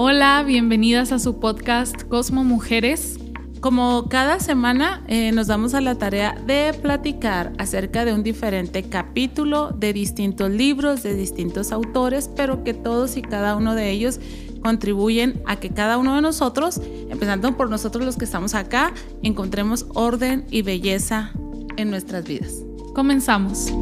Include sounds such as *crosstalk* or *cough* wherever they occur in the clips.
Hola, bienvenidas a su podcast Cosmo Mujeres. Como cada semana eh, nos damos a la tarea de platicar acerca de un diferente capítulo de distintos libros, de distintos autores, pero que todos y cada uno de ellos contribuyen a que cada uno de nosotros, empezando por nosotros los que estamos acá, encontremos orden y belleza en nuestras vidas. Comenzamos.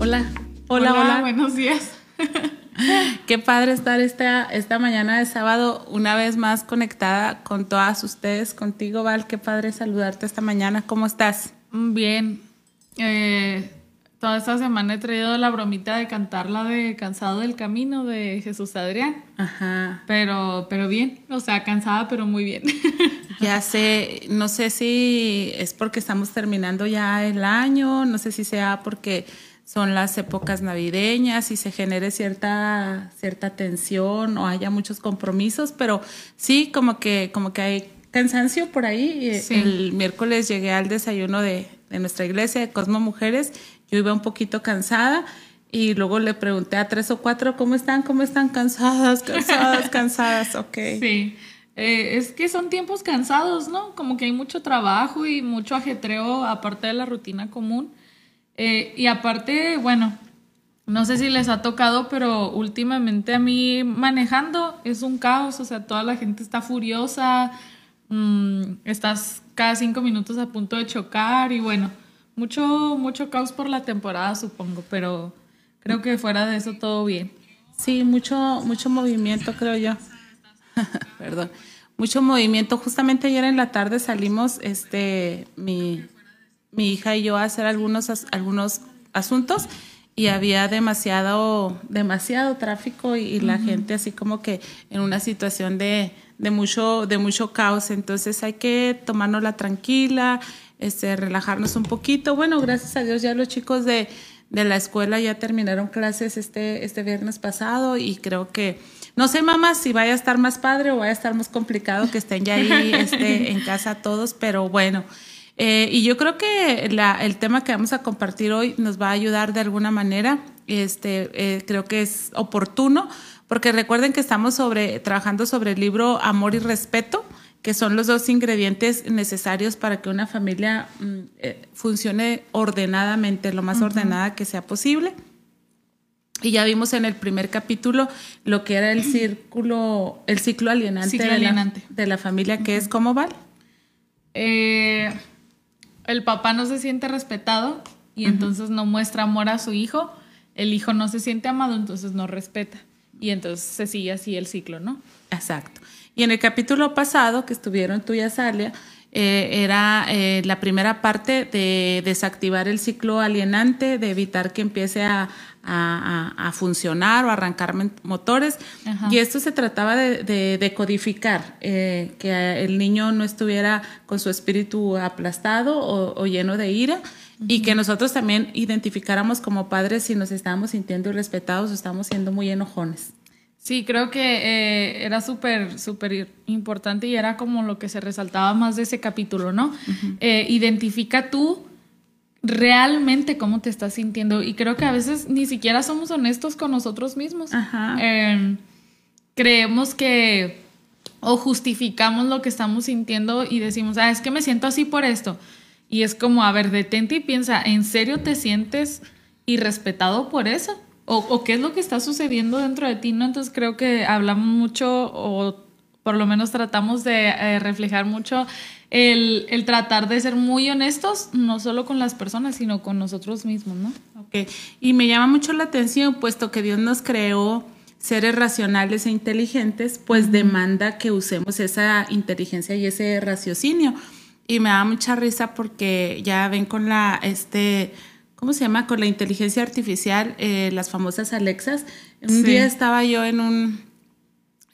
Hola. Hola, hola, buenos días. *laughs* *laughs* Qué padre estar esta, esta mañana de sábado una vez más conectada con todas ustedes, contigo Val, qué padre saludarte esta mañana, ¿cómo estás? Bien, eh, toda esta semana he traído la bromita de cantar la de Cansado del Camino de Jesús Adrián. Ajá. Pero, pero bien, o sea, cansada, pero muy bien. *laughs* Ya sé, no sé si es porque estamos terminando ya el año, no sé si sea porque son las épocas navideñas y se genere cierta, cierta tensión o haya muchos compromisos, pero sí, como que, como que hay cansancio por ahí. El miércoles llegué al desayuno de, de nuestra iglesia de Cosmo Mujeres, yo iba un poquito cansada y luego le pregunté a tres o cuatro, ¿cómo están? ¿Cómo están? Cansadas, cansadas, *laughs* cansadas, ok. Sí. Eh, es que son tiempos cansados, ¿no? Como que hay mucho trabajo y mucho ajetreo aparte de la rutina común. Eh, y aparte, bueno, no sé si les ha tocado, pero últimamente a mí manejando es un caos, o sea, toda la gente está furiosa, mm, estás cada cinco minutos a punto de chocar y bueno, mucho, mucho caos por la temporada, supongo, pero creo que fuera de eso todo bien. Sí, mucho, mucho movimiento, creo yo. *laughs* Perdón. Mucho movimiento. Justamente ayer en la tarde salimos, este, mi, mi hija y yo a hacer algunos, algunos asuntos y había demasiado, demasiado tráfico y, la gente así como que en una situación de, de, mucho, de mucho caos. Entonces hay que tomárnosla tranquila, este, relajarnos un poquito. Bueno, gracias a Dios ya los chicos de, de la escuela ya terminaron clases este, este viernes pasado y creo que, no sé mamá si vaya a estar más padre o vaya a estar más complicado que estén ya ahí este, *laughs* en casa todos, pero bueno. Eh, y yo creo que el tema que vamos a compartir hoy nos va a ayudar de alguna manera. Este, eh, creo que es oportuno, porque recuerden que estamos sobre, trabajando sobre el libro Amor y Respeto, que son los dos ingredientes necesarios para que una familia mm, eh, funcione ordenadamente, lo más ordenada que sea posible. Y ya vimos en el primer capítulo lo que era el círculo, el ciclo alienante, De, la, familia, que es cómo va. Eh, el papá no se siente respetado y entonces no muestra amor a su hijo, el hijo no se siente amado, entonces no respeta. Y entonces se sigue así el ciclo, ¿no? Exacto. Y en el capítulo pasado que estuvieron tú y Azalia, eh, era eh, la primera parte de desactivar el ciclo alienante, de evitar que empiece a, funcionar o arrancar motores. Y esto se trataba de, de, codificar, eh, que el niño no estuviera con su espíritu aplastado o, lleno de ira. Y que nosotros también identificáramos como padres si nos estábamos sintiendo irrespetados o estamos siendo muy enojones. Sí, creo que eh, era súper, súper importante y era como lo que se resaltaba más de ese capítulo, ¿no? Eh, identifica tú realmente cómo te estás sintiendo y creo que a veces ni siquiera somos honestos con nosotros mismos. Em, creemos que o justificamos lo que estamos sintiendo y decimos, ah, es que me siento así por esto. Y es como, a ver, detente y piensa, ¿en serio te sientes irrespetado por eso? o, qué es lo que está sucediendo dentro de ti, ¿no? Entonces creo que hablamos mucho o por lo menos tratamos de eh, reflejar mucho el, el, tratar de ser muy honestos, no solo con las personas, sino con nosotros mismos, ¿no? Ok, y me llama mucho la atención, puesto que Dios nos creó seres racionales e inteligentes, pues demanda que usemos esa inteligencia y ese raciocinio. Y me da mucha risa porque ya ven con la, este, ¿cómo se llama? Con la inteligencia artificial, eh, las famosas Alexas. Un día estaba yo en un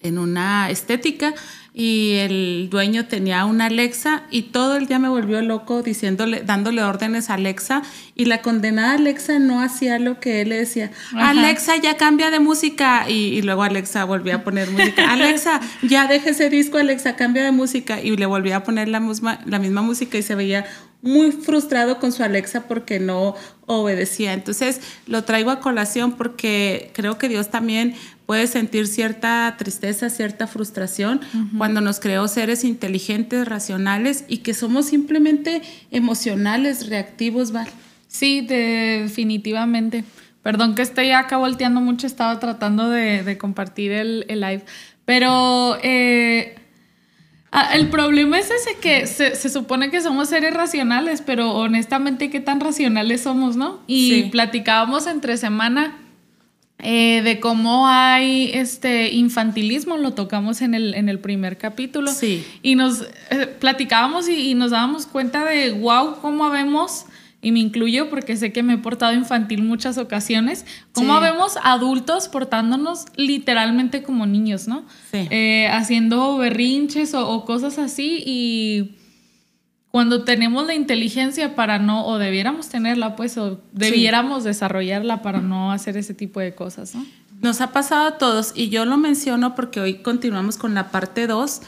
en una estética y el dueño tenía una Alexa y todo el día me volvió loco diciéndole, dándole órdenes a Alexa y la condenada Alexa no hacía lo que él le decía. Alexa, ya cambia de música y, luego Alexa volvía a poner música. *laughs* Alexa, ya deje ese disco, Alexa, cambia de música y le volvía a poner la misma, la misma música y se veía muy frustrado con su Alexa porque no obedecía. Entonces lo traigo a colación porque creo que Dios también puede sentir cierta tristeza, cierta frustración cuando nos creó seres inteligentes, racionales y que somos simplemente emocionales, reactivos, ¿vale? Sí, definitivamente. Perdón que estoy acá volteando mucho, estaba tratando de, compartir el, live. Pero eh, ah, el problema es ese que se, supone que somos seres racionales, pero honestamente, ¿qué tan racionales somos, no? Y platicábamos entre semana eh, de cómo hay este infantilismo, lo tocamos en el, en el primer capítulo. Sí. Y nos eh, platicábamos y, nos dábamos cuenta de, wow, cómo habemos, y me incluyo porque sé que me he portado infantil muchas ocasiones, cómo vemos adultos portándonos literalmente como niños, ¿no? Sí. Eh, haciendo berrinches o, o cosas así y cuando tenemos la inteligencia para no, o debiéramos tenerla, pues, o debiéramos desarrollarla para no hacer ese tipo de cosas, ¿no? Nos ha pasado a todos, y yo lo menciono porque hoy continuamos con la parte 2,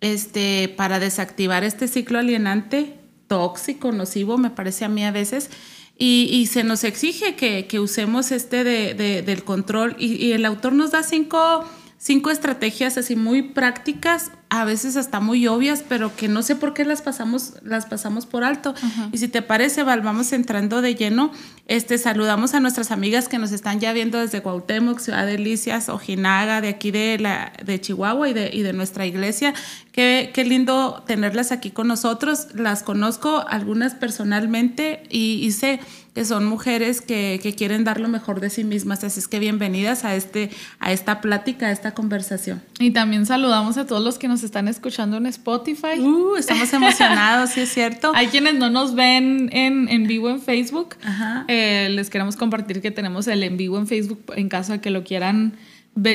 este, para desactivar este ciclo alienante, tóxico, nocivo, me parece a mí a veces, y, se nos exige que, usemos este de, del control, y, y el autor nos da cinco cinco estrategias así muy prácticas, a veces hasta muy obvias, pero que no sé por qué las pasamos, las pasamos por alto. Y si te parece, Val, vamos entrando de lleno. Este, saludamos a nuestras amigas que nos están ya viendo desde Cuauhtémoc, Ciudad Delicias, Ojinaga, de aquí de, la, de Chihuahua y de, y de nuestra iglesia. Qué, qué lindo tenerlas aquí con nosotros. Las conozco algunas personalmente y, y sé que son mujeres que, que, quieren dar lo mejor de sí mismas. Así es que bienvenidas a, este, a esta plática, a esta conversación. Y también saludamos a todos los que nos están escuchando en Spotify. Uh, estamos *laughs* emocionados, sí es cierto. Hay quienes no nos ven en, en vivo en Facebook. Eh, les queremos compartir que tenemos el en vivo en Facebook en caso de que lo quieran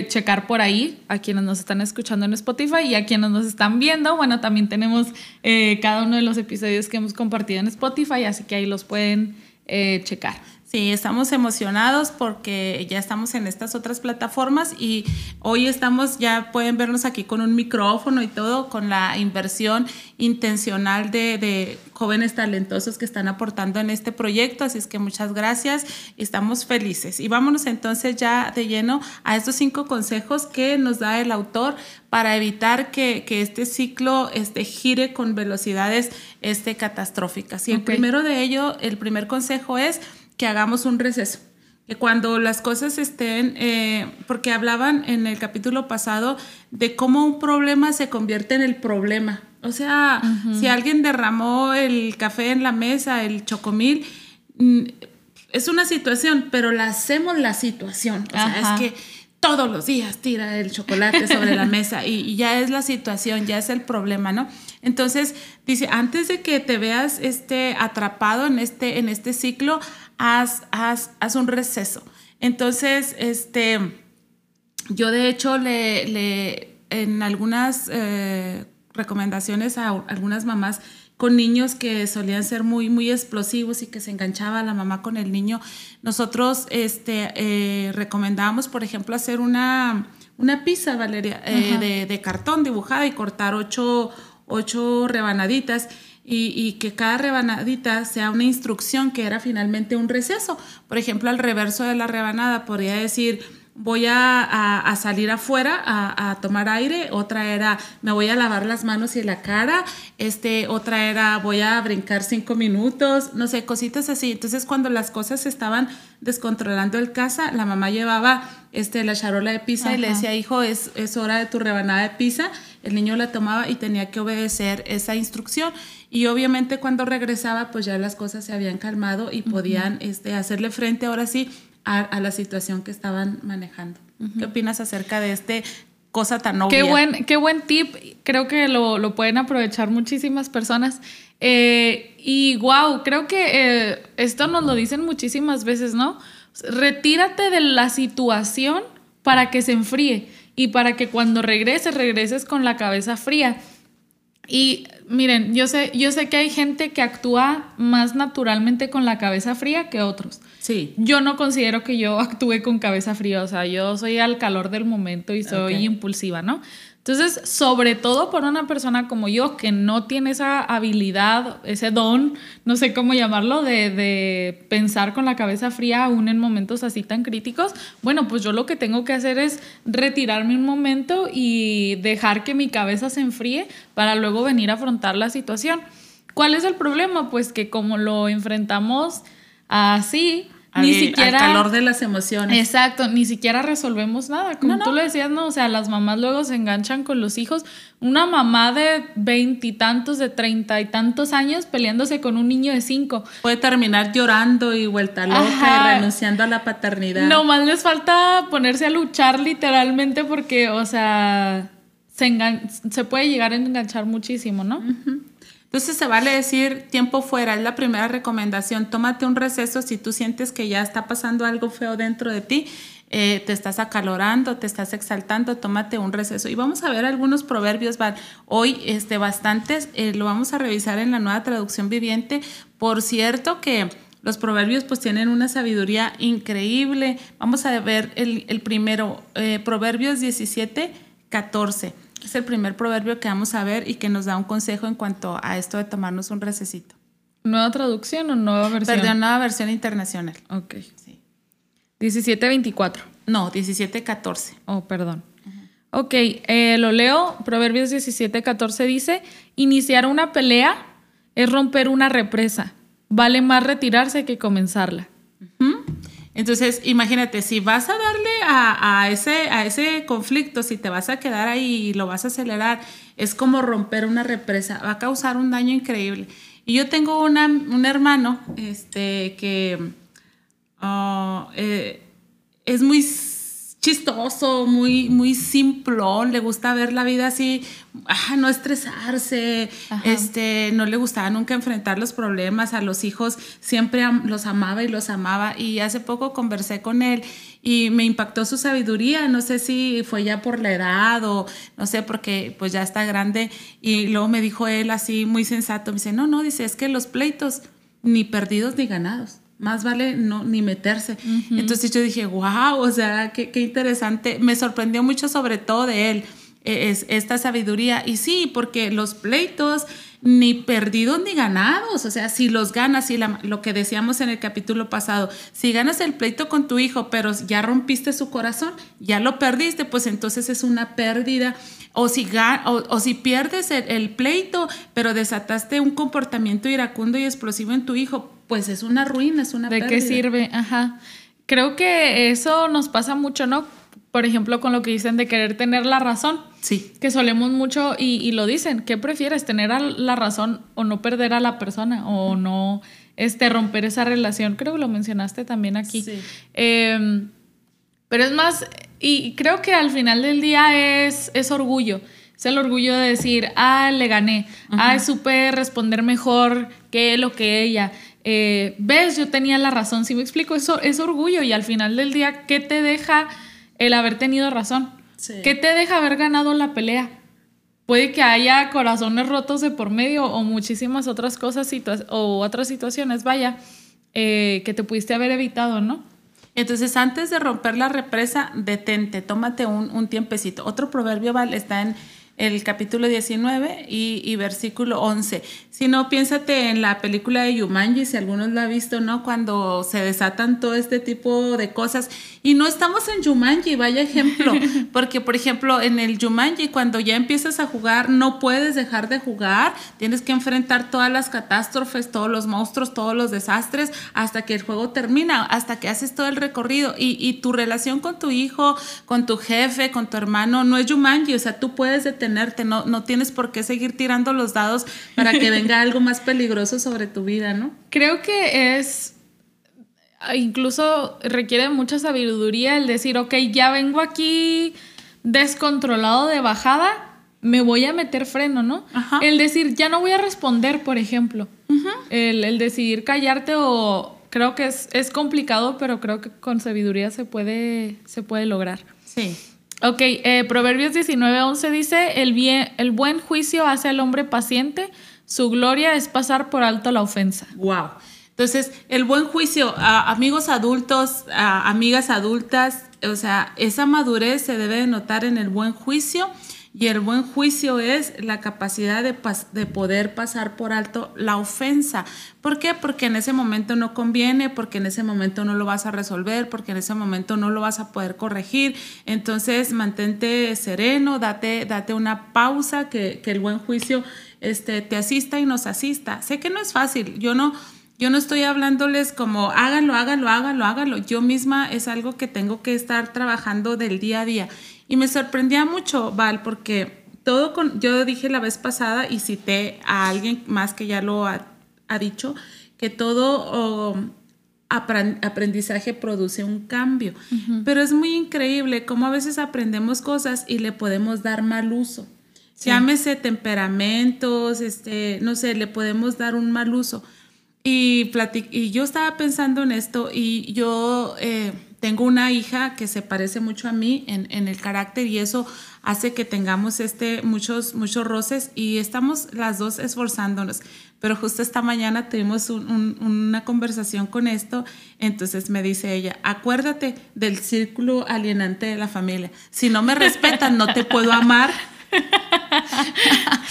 checar por ahí a quienes nos están escuchando en Spotify y a quienes nos están viendo. Bueno, también tenemos eh, cada uno de los episodios que hemos compartido en Spotify, así que ahí los pueden eh, checar. Sí, estamos emocionados porque ya estamos en estas otras plataformas y hoy estamos, ya pueden vernos aquí con un micrófono y todo, con la inversión intencional de, jóvenes talentosos que están aportando en este proyecto. Así es que muchas gracias, estamos felices. Y vámonos entonces ya de lleno a estos cinco consejos que nos da el autor para evitar que, este ciclo este, gire con velocidades este, catastróficas. Y el primero de ello, el primer consejo es que hagamos un receso. Que cuando las cosas estén, eh, porque hablaban en el capítulo pasado de cómo un problema se convierte en el problema. O sea, si alguien derramó el café en la mesa, el chocomil, mm, es una situación, pero la hacemos la situación. O sea, es que todos los días tira el chocolate sobre la mesa y, ya es la situación, ya es el problema, ¿no? Entonces, dice, antes de que te veas este, atrapado en este, en este ciclo, haz, haz, haz un receso. Entonces, este, yo de hecho le, le en algunas eh, recomendaciones a algunas mamás con niños que solían ser muy, muy explosivos y que se enganchaba la mamá con el niño. Nosotros este, eh, recomendábamos, por ejemplo, hacer una, una pizza, Valeria, eh, de, cartón dibujada y cortar ocho, ocho rebanaditas. Y, y, que cada rebanadita sea una instrucción que era finalmente un receso. Por ejemplo, al reverso de la rebanada podría decir, voy a, salir afuera a, tomar aire, otra era me voy a lavar las manos y la cara, este, otra era voy a brincar cinco minutos, no sé, cositas así. Entonces cuando las cosas estaban descontrolando el casa, la mamá llevaba este, la charola de pizza y le decía, hijo, es, es hora de tu rebanada de pizza. El niño la tomaba y tenía que obedecer esa instrucción. Y obviamente cuando regresaba, pues ya las cosas se habían calmado y podían este, hacerle frente ahora sí a, la situación que estaban manejando. ¿Qué opinas acerca de este cosa tan obvia? Qué buen, qué buen tip. Creo que lo, lo pueden aprovechar muchísimas personas. Eh, y wow, creo que eh, esto nos lo dicen muchísimas veces, ¿no? Retírate de la situación para que se enfríe y para que cuando regreses, regreses con la cabeza fría. Y miren, yo sé, yo sé que hay gente que actúa más naturalmente con la cabeza fría que otros. Sí. Yo no considero que yo actúe con cabeza fría, o sea, yo soy al calor del momento y soy impulsiva, ¿no? Entonces, sobre todo por una persona como yo que no tiene esa habilidad, ese don, no sé cómo llamarlo, de, pensar con la cabeza fría aún en momentos así tan críticos, bueno, pues yo lo que tengo que hacer es retirarme un momento y dejar que mi cabeza se enfríe para luego venir a afrontar la situación. ¿Cuál es el problema? Pues que como lo enfrentamos así, ni siquiera. Al calor de las emociones. Exacto, ni siquiera resolvemos nada. Como tú lo decías, no, o sea, las mamás luego se enganchan con los hijos. Una mamá de veintitantos, de treinta y tantos años peleándose con un niño de cinco. Puede terminar llorando y vuelta loca y renunciando a la paternidad. No más les falta ponerse a luchar literalmente porque, o sea, se, se puede llegar a enganchar muchísimo, ¿no? Entonces se vale decir tiempo fuera, es la primera recomendación. Tómate un receso si tú sientes que ya está pasando algo feo dentro de ti, eh, te estás acalorando, te estás exaltando, tómate un receso. Y vamos a ver algunos proverbios, hoy este, bastantes, eh, lo vamos a revisar en la nueva traducción viviente. Por cierto que los proverbios pues tienen una sabiduría increíble. Vamos a ver el, primero, eh, Proverbios 17, 14. Es el primer proverbio que vamos a ver y que nos da un consejo en cuanto a esto de tomarnos un recesito. ¿Nueva traducción o nueva versión? Perdón, nueva versión internacional. Ok. Sí. 1724. No, 1714. Oh, perdón. Ok, eh, lo leo. Proverbios 1714 dice: Iniciar una pelea es romper una represa. Vale más retirarse que comenzarla. Entonces, imagínate, si vas a darle a, ese, a ese conflicto, si te vas a quedar ahí y lo vas a acelerar, es como romper una represa, va a causar un daño increíble. Y yo tengo un hermano este, que ah, eh, es muy chistoso, muy, muy simplón, le gusta ver la vida así, ah, no estresarse, este, no le gustaba nunca enfrentar los problemas, a los hijos siempre los amaba y los amaba y hace poco conversé con él y me impactó su sabiduría, no sé si fue ya por la edad o no sé, porque pues ya está grande y luego me dijo él así muy sensato, me dice, no, no, dice, es que los pleitos ni perdidos ni ganados más vale no ni meterse. Entonces yo dije, wow, o sea, qué, qué, interesante. Me sorprendió mucho sobre todo de él e, es, esta sabiduría. Y sí, porque los pleitos ni perdidos ni ganados, o sea, si los ganas, y lo que decíamos en el capítulo pasado, si ganas el pleito con tu hijo, pero ya rompiste su corazón, ya lo perdiste, pues entonces es una pérdida. O si, o, si pierdes el, el pleito, pero desataste un comportamiento iracundo y explosivo en tu hijo, pues es una ruina, es una ¿De qué sirve? Ajá. Creo que eso nos pasa mucho, ¿no? Por ejemplo, con lo que dicen de querer tener la razón. Sí. Que solemos mucho y, lo dicen. ¿Qué prefieres? ¿Tener la razón o no perder a la persona? O no este, romper esa relación. Creo que lo mencionaste también aquí. Sí. Em, pero es más, y creo que al final del día es, es orgullo. Es el orgullo de decir, ah, le gané, ah, supe responder mejor que él o que ella. Eh, ves, yo tenía la razón, si me explico, eso es orgullo y al final del día, ¿qué te deja el haber tenido razón? ¿Qué te deja haber ganado la pelea? Puede que haya corazones rotos de por medio o muchísimas otras cosas o otras situaciones, vaya, eh, que te pudiste haber evitado, ¿no? Entonces, antes de romper la represa, detente, tómate un, un tiempecito. Otro proverbio ¿vale? está en el capítulo 19 y, versículo 11. Si no, piénsate en la película de Yumanji, si algunos la han visto, ¿no? Cuando se desatan todo este tipo de cosas. Y no estamos en Yumanji, vaya ejemplo. *laughs* Porque, por ejemplo, en el Yumanji, cuando ya empiezas a jugar, no puedes dejar de jugar. Tienes que enfrentar todas las catástrofes, todos los monstruos, todos los desastres, hasta que el juego termina, hasta que haces todo el recorrido. Y, y tu relación con tu hijo, con tu jefe, con tu hermano, no es Yumanji. O sea, tú puedes detener no, no tienes por qué seguir tirando los dados para que venga *laughs* algo más peligroso sobre tu vida, ¿no? Creo que es, incluso requiere mucha sabiduría el decir, ok, ya vengo aquí descontrolado de bajada, me voy a meter freno, ¿no? El decir, ya no voy a responder, por ejemplo. el, el, decidir callarte o creo que es, es, complicado, pero creo que con sabiduría se puede, se puede lograr. Sí. Ok, eh, Proverbios 19:11 dice, el, bien, el buen juicio hace al hombre paciente, su gloria es pasar por alto la ofensa. Wow. Entonces, el buen juicio, amigos adultos, amigas adultas, o sea, esa madurez se debe de notar en el buen juicio y el buen juicio es la capacidad de, de, poder pasar por alto la ofensa. ¿Por qué? Porque en ese momento no conviene, porque en ese momento no lo vas a resolver, porque en ese momento no lo vas a poder corregir. Entonces, mantente sereno, date, date una pausa, que, que el buen juicio este, te asista y nos asista. Sé que no es fácil, yo no yo no estoy hablándoles como háganlo, háganlo, háganlo, háganlo. Yo misma es algo que tengo que estar trabajando del día a día. Y me sorprendía mucho, Val, porque todo con, yo dije la vez pasada y cité a alguien más que ya lo ha, dicho, que todo aprendizaje produce un cambio. Pero es muy increíble cómo a veces aprendemos cosas y le podemos dar mal uso. Llámese temperamentos, este, no sé, le podemos dar un mal uso. Y, y yo estaba pensando en esto y yo eh, tengo una hija que se parece mucho a mí en, el carácter y eso hace que tengamos este, muchos, muchos roces y estamos las dos esforzándonos. Pero justo esta mañana tuvimos una conversación con esto, entonces me dice ella, acuérdate del círculo alienante de la familia. Si no me respetan, no te puedo amar. *laughs*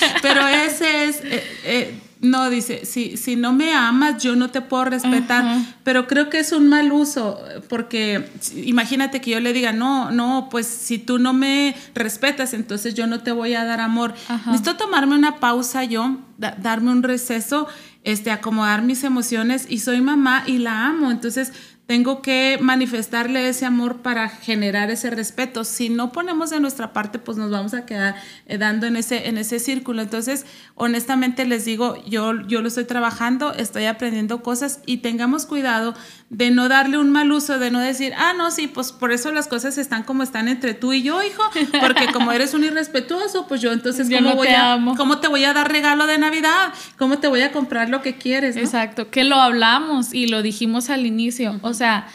*laughs* Pero ese es... Eh, eh, no, dice, si, si no me amas, yo no te puedo respetar, pero creo que es un mal uso, porque imagínate que yo le diga, no, no, pues si tú no me respetas, entonces yo no te voy a dar amor. Necesito tomarme una pausa yo, darme un receso, este, acomodar mis emociones y soy mamá y la amo, entonces tengo que manifestarle ese amor para generar ese respeto. Si no ponemos de nuestra parte, pues nos vamos a quedar eh, dando en ese, en ese círculo. Entonces, honestamente les digo, yo, yo lo estoy trabajando, estoy aprendiendo cosas y tengamos cuidado de no darle un mal uso, de no decir, ah, no, sí, pues por eso las cosas están como están entre tú y yo, hijo, porque como eres un irrespetuoso, pues yo entonces, ¿cómo, voy a, ¿cómo te voy a dar regalo de Navidad? ¿Cómo te voy a comprar lo que quieres? Exacto, que lo hablamos y lo dijimos al inicio, o sea,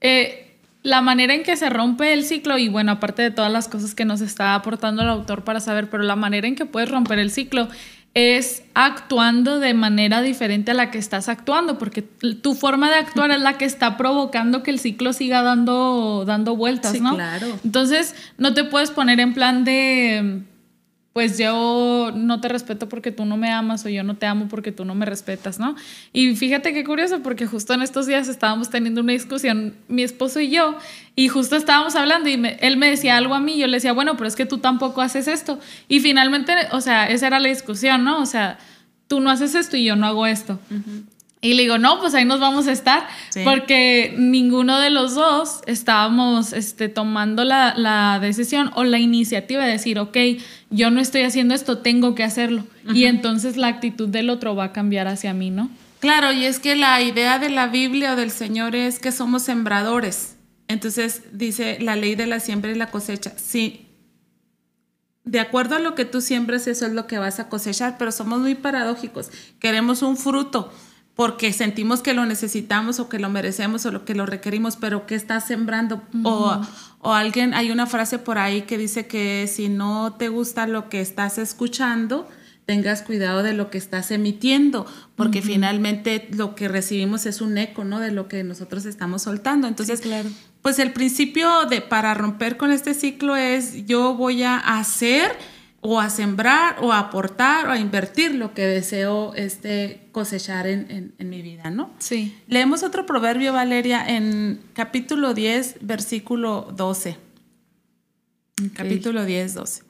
eh, la manera en que se rompe el ciclo, y bueno, aparte de todas las cosas que nos está aportando el autor para saber, pero la manera en que puedes romper el ciclo es actuando de manera diferente a la que estás actuando, porque tu forma de actuar es la que está provocando que el ciclo siga dando, dando vueltas, ¿no? Claro. Entonces, no te puedes poner en plan de pues yo no te respeto porque tú no me amas o yo no te amo porque tú no me respetas, ¿no? Y fíjate qué curioso porque justo en estos días estábamos teniendo una discusión, mi esposo y yo, y justo estábamos hablando y él me decía algo a mí, yo le decía, bueno, pero es que tú tampoco haces esto. Y finalmente, o sea, esa era la discusión, ¿no? O sea, tú no haces esto y yo no hago esto. Y le digo, no, pues ahí nos vamos a estar, porque ninguno de los dos estábamos este, tomando la, la, decisión o la iniciativa de decir, ok, yo no estoy haciendo esto, tengo que hacerlo. Y entonces la actitud del otro va a cambiar hacia mí, ¿no? Claro, y es que la idea de la Biblia o del Señor es que somos sembradores. Entonces dice la ley de la siembra y la cosecha. Sí, de acuerdo a lo que tú siembras, eso es lo que vas a cosechar, pero somos muy paradójicos. Queremos un fruto porque sentimos que lo necesitamos o que lo merecemos o lo que lo requerimos, pero ¿qué estás sembrando? o, o, alguien, hay una frase por ahí que dice que si no te gusta lo que estás escuchando, tengas cuidado de lo que estás emitiendo, porque finalmente lo que recibimos es un eco, ¿no? De lo que nosotros estamos soltando. Entonces, claro. pues el principio de para romper con este ciclo es yo voy a hacer o a sembrar o a aportar o a invertir lo que deseo este, cosechar en, mi vida, ¿no? Sí. Leemos otro proverbio, Valeria, en capítulo 10, versículo 12. Capítulo 10, 12.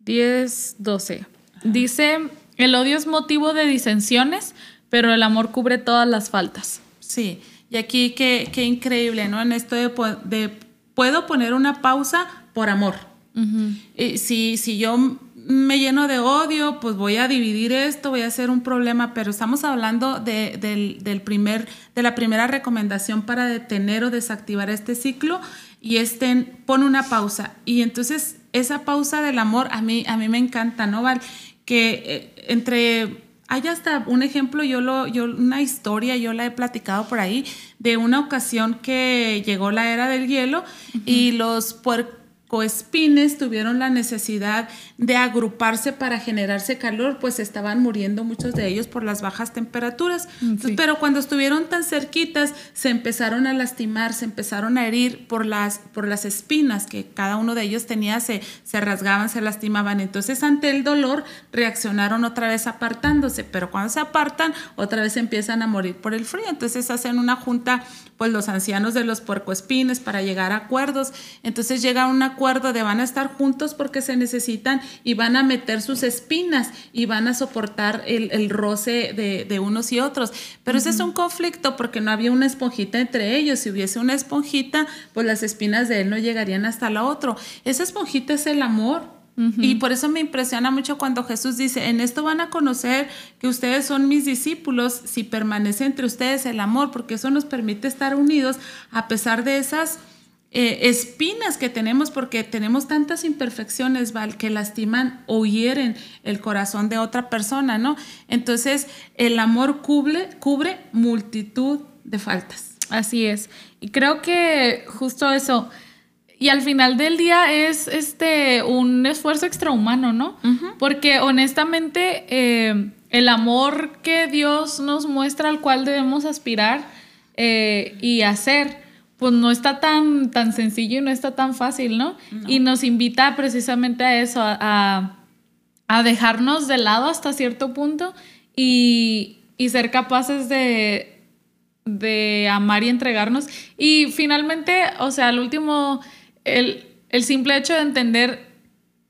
10, 12. Dice, el odio es motivo de disensiones, pero el amor cubre todas las faltas. Sí, y aquí qué, qué increíble, ¿no? En esto de, de puedo poner una pausa por amor si, si yo me lleno de odio, pues voy a dividir esto, voy a hacer un problema, pero estamos hablando de, del, primer, de la primera recomendación para detener o desactivar este ciclo y estén, pon una pausa. Y entonces esa pausa del amor a mí, a mí me encanta, ¿no, Val? Que eh, entre hay hasta un ejemplo, yo lo, yo, una historia, yo la he platicado por ahí, de una ocasión que llegó la era del hielo y los puercos puercoespines tuvieron la necesidad de agruparse para generarse calor, pues estaban muriendo muchos de ellos por las bajas temperaturas. Mm, pero cuando estuvieron tan cerquitas, se empezaron a lastimar, se empezaron a herir por las, por las espinas que cada uno de ellos tenía, se, se rasgaban, se lastimaban. Entonces, ante el dolor, reaccionaron otra vez apartándose, pero cuando se apartan, otra vez empiezan a morir por el frío. Entonces, hacen una junta, pues los ancianos de los puercoespines para llegar a acuerdos. Entonces, llega un acuerdo de van a estar juntos porque se necesitan y van a meter sus espinas y van a soportar el, roce de, unos y otros. Pero ese es un conflicto porque no había una esponjita entre ellos. Si hubiese una esponjita, pues las espinas de él no llegarían hasta la otra. Esa esponjita es el amor. Y por eso me impresiona mucho cuando Jesús dice, en esto van a conocer que ustedes son mis discípulos si permanece entre ustedes el amor, porque eso nos permite estar unidos a pesar de esas eh, espinas que tenemos porque tenemos tantas imperfecciones, Val, que lastiman o hieren el corazón de otra persona, ¿no? Entonces, el amor cubre, cubre multitud de faltas. Así es. Y creo que justo eso. Y al final del día es este un esfuerzo extrahumano, ¿no? Porque honestamente eh, el amor que Dios nos muestra al cual debemos aspirar eh, y hacer pues no está tan, tan sencillo y no está tan fácil, ¿no? Y nos invita precisamente a eso, a, dejarnos de lado hasta cierto punto y, ser capaces de, de, amar y entregarnos. Y finalmente, o sea, al último, el, el simple hecho de entender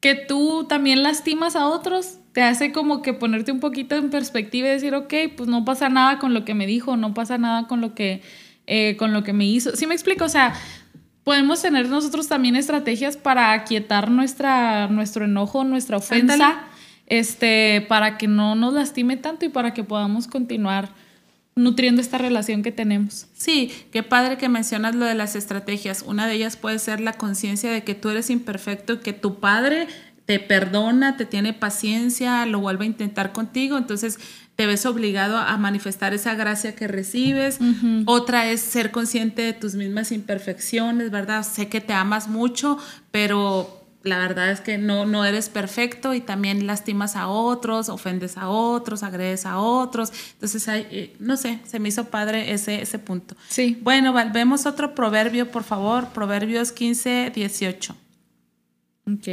que tú también lastimas a otros, te hace como que ponerte un poquito en perspectiva y decir, ok, pues no pasa nada con lo que me dijo, no pasa nada con lo que eh, con lo que me hizo. ¿Sí me explico? O sea, podemos tener nosotros también estrategias para aquietar nuestra, nuestro enojo, nuestra ofensa, este, para que no nos lastime tanto y para que podamos continuar nutriendo esta relación que tenemos. Sí, qué padre que mencionas lo de las estrategias. Una de ellas puede ser la conciencia de que tú eres imperfecto que tu padre te perdona, te tiene paciencia, lo vuelve a intentar contigo. Entonces, te ves obligado a manifestar esa gracia que recibes. Otra es ser consciente de tus mismas imperfecciones, ¿verdad? Sé que te amas mucho, pero la verdad es que no, no eres perfecto y también lastimas a otros, ofendes a otros, agredes a otros. Entonces, hay, eh, no sé, se me hizo padre ese, ese punto. Sí. Bueno, vemos otro proverbio, por favor. Proverbios 15, 18. Ok.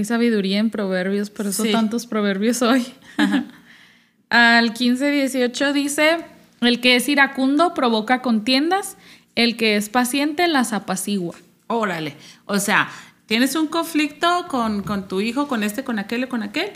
Hay sabiduría en proverbios, por eso tantos proverbios hoy. *laughs* Al 15-18 dice, el que es iracundo provoca contiendas, el que es paciente las apacigua. Órale, o sea, tienes un conflicto con, con tu hijo, con este, con aquel, con aquel,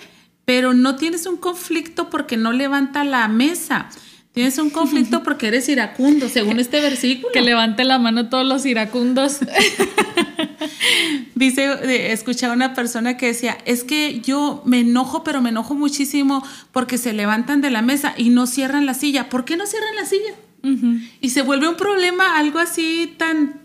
pero no tienes un conflicto porque no levanta la mesa. Tienes un conflicto *laughs* porque eres iracundo, según este versículo. Que levante la mano todos los iracundos. *laughs* Dice, escuché a una persona que decía, es que yo me enojo, pero me enojo muchísimo porque se levantan de la mesa y no cierran la silla. ¿Por qué no cierran la silla? Y se vuelve un problema, algo así tan...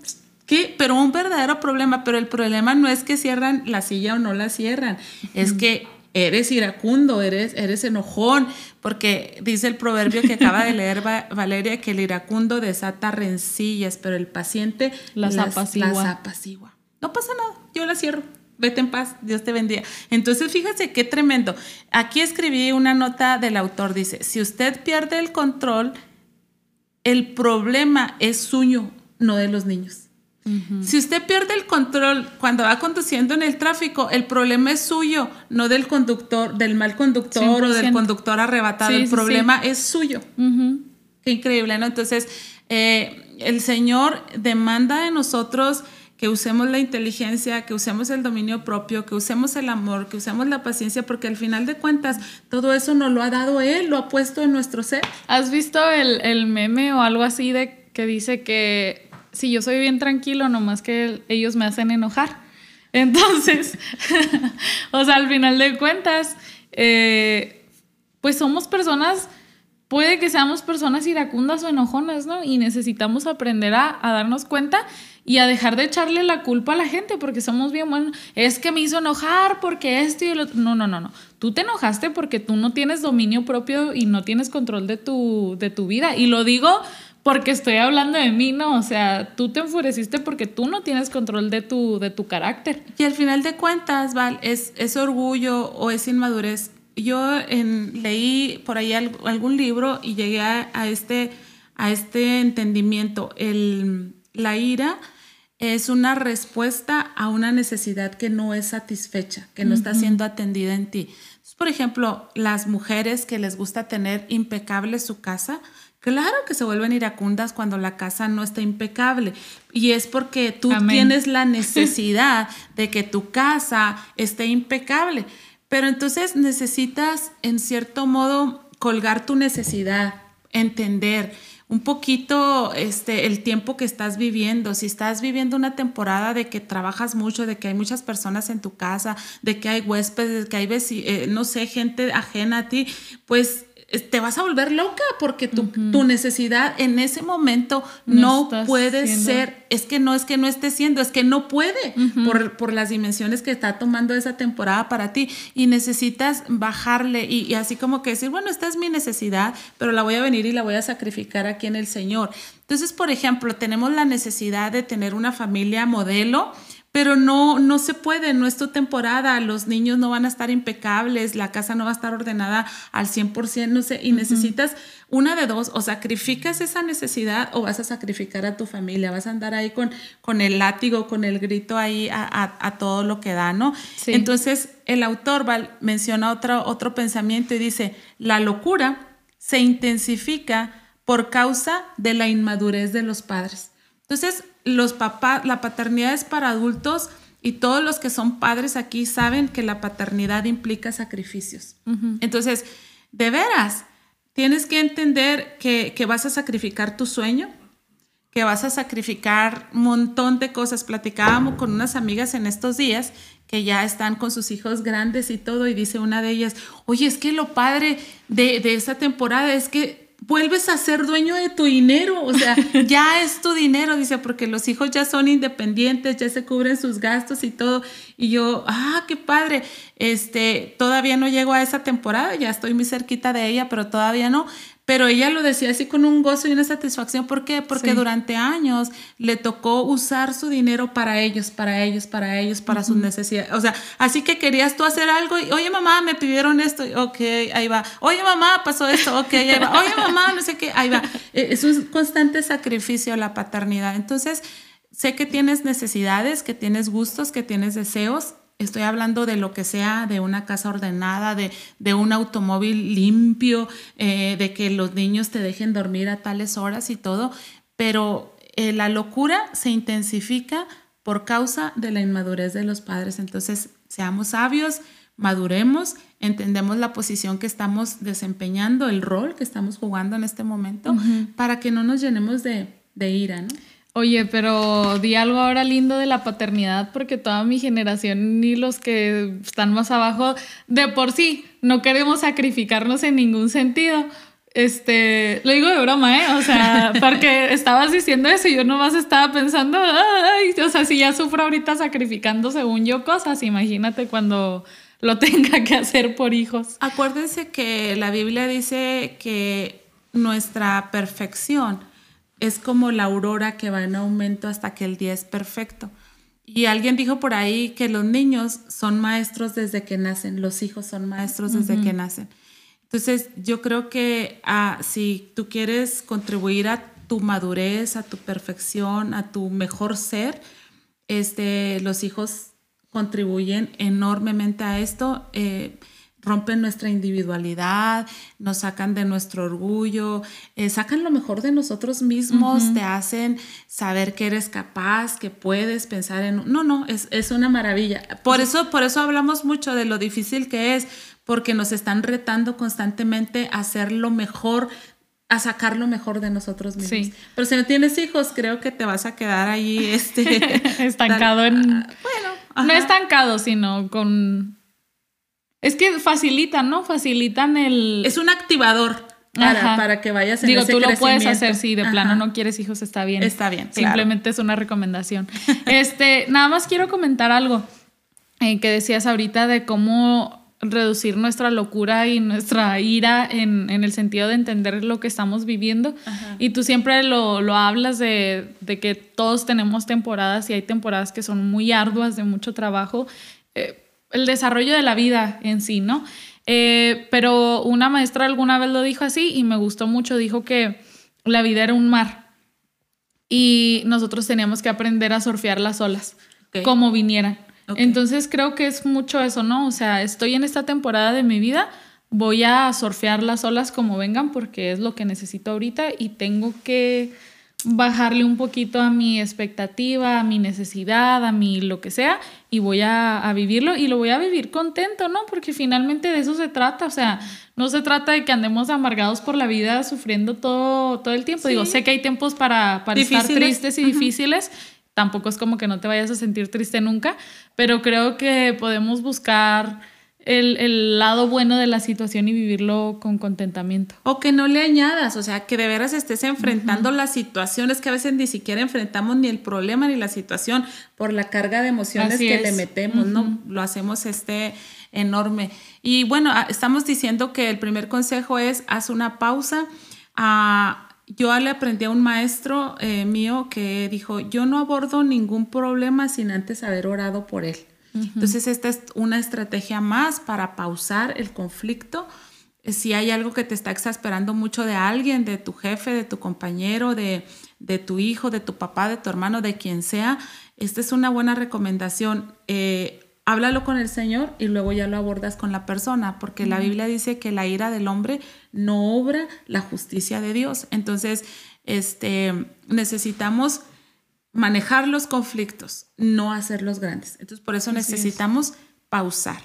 ¿Qué? Pero un verdadero problema, pero el problema no es que cierran la silla o no la cierran, es que eres iracundo, eres, eres enojón, porque dice el proverbio que acaba de *laughs* leer Valeria que el iracundo desata rencillas, pero el paciente las, apacigua. No pasa nada, yo la cierro. Vete en paz, Dios te bendiga. Entonces, fíjate qué tremendo. Aquí escribí una nota del autor, dice, si usted pierde el control, el problema es suyo, no de los niños. Si usted pierde el control cuando va conduciendo en el tráfico, el problema es suyo, no del conductor, del mal conductor o del conductor arrebatado. el problema es suyo. Qué increíble, ¿no? Entonces, eh, el Señor demanda de nosotros que usemos la inteligencia, que usemos el dominio propio, que usemos el amor, que usemos la paciencia, porque al final de cuentas todo eso nos lo ha dado Él, lo ha puesto en nuestro ser. ¿Has visto el, el meme o algo así de que dice que si yo soy bien tranquilo, nomás que ellos me hacen enojar. Entonces, *laughs* o sea, al final de cuentas, eh, pues somos personas, puede que seamos personas iracundas o enojonas, ¿no? Y necesitamos aprender a, darnos cuenta y a dejar de echarle la culpa a la gente porque somos bien buenos. Es que me hizo enojar porque esto y el otro. No, no, no, no. Tú te enojaste porque tú no tienes dominio propio y no tienes control de tu, de tu vida. Y lo digo porque estoy hablando de mí, no, o sea, tú te enfureciste porque tú no tienes control de tu, de tu carácter. Y al final de cuentas, Val, es, es orgullo o es inmadurez. Yo en, leí por ahí algún libro y llegué a, este, a este entendimiento. El, la ira es una respuesta a una necesidad que no es satisfecha, que no está siendo atendida en ti. por ejemplo, las mujeres que les gusta tener impecable su casa, claro que se vuelven iracundas cuando la casa no está impecable. Y es porque tú tienes la *laughs* necesidad de que tu casa esté impecable. Pero entonces necesitas, en cierto modo, colgar tu necesidad, entender un poquito este, el tiempo que estás viviendo. Si estás viviendo una temporada de que trabajas mucho, de que hay muchas personas en tu casa, de que hay huéspedes, de que hay, eh, no sé, gente ajena a ti, pues te vas a volver loca porque tu, tu necesidad en ese momento no, puede ser, es que no es que no esté siendo, es que no puede por, por, las dimensiones que está tomando esa temporada para ti. Y necesitas bajarle y, y así como que decir, bueno, esta es mi necesidad, pero la voy a venir y la voy a sacrificar aquí en el Señor. Entonces, por ejemplo, tenemos la necesidad de tener una familia modelo pero no, no se puede, no es tu temporada, los niños no van a estar impecables, la casa no va a estar ordenada al 100%, no sé, y necesitas una de dos, o sacrificas esa necesidad o vas a sacrificar a tu familia, vas a andar ahí con, con el látigo, con el grito ahí a, todo lo que da, ¿no? Entonces, el autor menciona otro, otro pensamiento y dice, la locura se intensifica por causa de la inmadurez de los padres. Entonces, los papás, la paternidad es para adultos y todos los que son padres aquí saben que la paternidad implica sacrificios. Entonces, de veras, tienes que entender que, que, vas a sacrificar tu sueño, que vas a sacrificar un montón de cosas. Platicábamos con unas amigas en estos días que ya están con sus hijos grandes y todo, y dice una de ellas, oye, es que lo padre de, de esa temporada es que vuelves a ser dueño de tu dinero, o sea, *laughs* ya es tu dinero, dice, porque los hijos ya son independientes, ya se cubren sus gastos y todo. Y yo, ah, qué padre, este, todavía no llego a esa temporada, ya estoy muy cerquita de ella, pero todavía no, pero ella lo decía así con un gozo y una satisfacción. ¿Por qué? Porque durante años le tocó usar su dinero para ellos, para ellos, para ellos, para sus necesidades. O sea, así que querías tú hacer algo y, oye mamá, me pidieron esto, ok, ahí va. Oye mamá, pasó esto, ok, ahí va. Oye mamá, no sé qué, ahí va. E, es un constante sacrificio la paternidad. Entonces, sé que tienes necesidades, que tienes gustos, que tienes deseos Estoy hablando de lo que sea, de una casa ordenada, de, de un automóvil limpio, eh, de que los niños te dejen dormir a tales horas y todo, pero eh, la locura se intensifica por causa de la inmadurez de los padres. Entonces, seamos sabios, maduremos, entendemos la posición que estamos desempeñando, el rol que estamos jugando en este momento, para que no nos llenemos de, de ira, ¿no? Oye, pero di algo ahora lindo de la paternidad porque toda mi generación y los que están más abajo, de por sí, no queremos sacrificarnos en ningún sentido. Este, lo digo de broma, ¿eh? O sea, *laughs* porque estabas diciendo eso y yo nomás estaba pensando, ay, o sea, si ya sufro ahorita sacrificando según yo cosas, imagínate cuando lo *laughs* tenga que hacer por hijos. Acuérdense que la Biblia dice que nuestra perfección es como la aurora que va en aumento hasta que el día es perfecto. Y alguien dijo por ahí que los niños son maestros desde que nacen, los hijos son maestros desde que nacen. Entonces, yo creo que ah, si tú quieres contribuir a tu madurez, a tu perfección, a tu mejor ser, este, los hijos contribuyen enormemente a esto. Eh, rompen nuestra individualidad, nos sacan de nuestro orgullo, eh, sacan lo mejor de nosotros mismos, te hacen saber que eres capaz, que puedes pensar en... No, no, es, es una maravilla. Por eso, por eso hablamos mucho de lo difícil que es, porque nos están retando constantemente a hacer lo mejor a sacar lo mejor de nosotros mismos. Sí. Pero si no tienes hijos, creo que te vas a quedar ahí este, *laughs* estancado en... Bueno, no estancado, sino con es que facilitan, ¿no? Facilitan el... Es un activador para, para que vayas en Digo, tú lo puedes hacer si de plano no quieres hijos, está bien. Está bien. Simplemente es una recomendación. *laughs* este, nada más quiero comentar algo eh, que decías ahorita de cómo reducir nuestra locura y nuestra ira en, el sentido de entender lo que estamos viviendo. Y tú siempre lo, lo hablas de, de, que todos tenemos temporadas y hay temporadas que son muy arduas, de mucho trabajo. Eh, el desarrollo de la vida en sí, ¿no? Eh, pero una maestra alguna vez lo dijo así y me gustó mucho, dijo que la vida era un mar y nosotros teníamos que aprender a surfear las olas como vinieran. Entonces creo que es mucho eso, ¿no? O sea, estoy en esta temporada de mi vida, voy a surfear las olas como vengan porque es lo que necesito ahorita y tengo que bajarle un poquito a mi expectativa, a mi necesidad, a mi lo que sea, y voy a, vivirlo y lo voy a vivir contento, ¿no? Porque finalmente de eso se trata, o sea, no se trata de que andemos amargados por la vida sufriendo todo, todo el tiempo. Digo, sé que hay tiempos para, para estar tristes y difíciles, tampoco es como que no te vayas a sentir triste nunca, pero creo que podemos buscar el, lado bueno de la situación y vivirlo con contentamiento. O que no le añadas, o sea, que de veras estés enfrentando las situaciones que a veces ni siquiera enfrentamos ni el problema ni la situación por la carga de emociones que le metemos, ¿no? Lo hacemos este enorme. Y bueno, estamos diciendo que el primer consejo es haz una pausa. Yo le aprendí a un maestro eh, mío que dijo, yo no abordo ningún problema sin antes haber orado por él. Entonces, esta es una estrategia más para pausar el conflicto. Si hay algo que te está exasperando mucho de alguien, de tu jefe, de tu compañero, de, tu hijo, de tu papá, de tu hermano, de quien sea, esta es una buena recomendación. Eh, háblalo con el Señor y luego ya lo abordas con la persona, porque la Biblia dice que la ira del hombre no obra la justicia de Dios. Entonces, este, necesitamos manejar los conflictos, no hacerlos grandes. Entonces, por eso necesitamos pausar.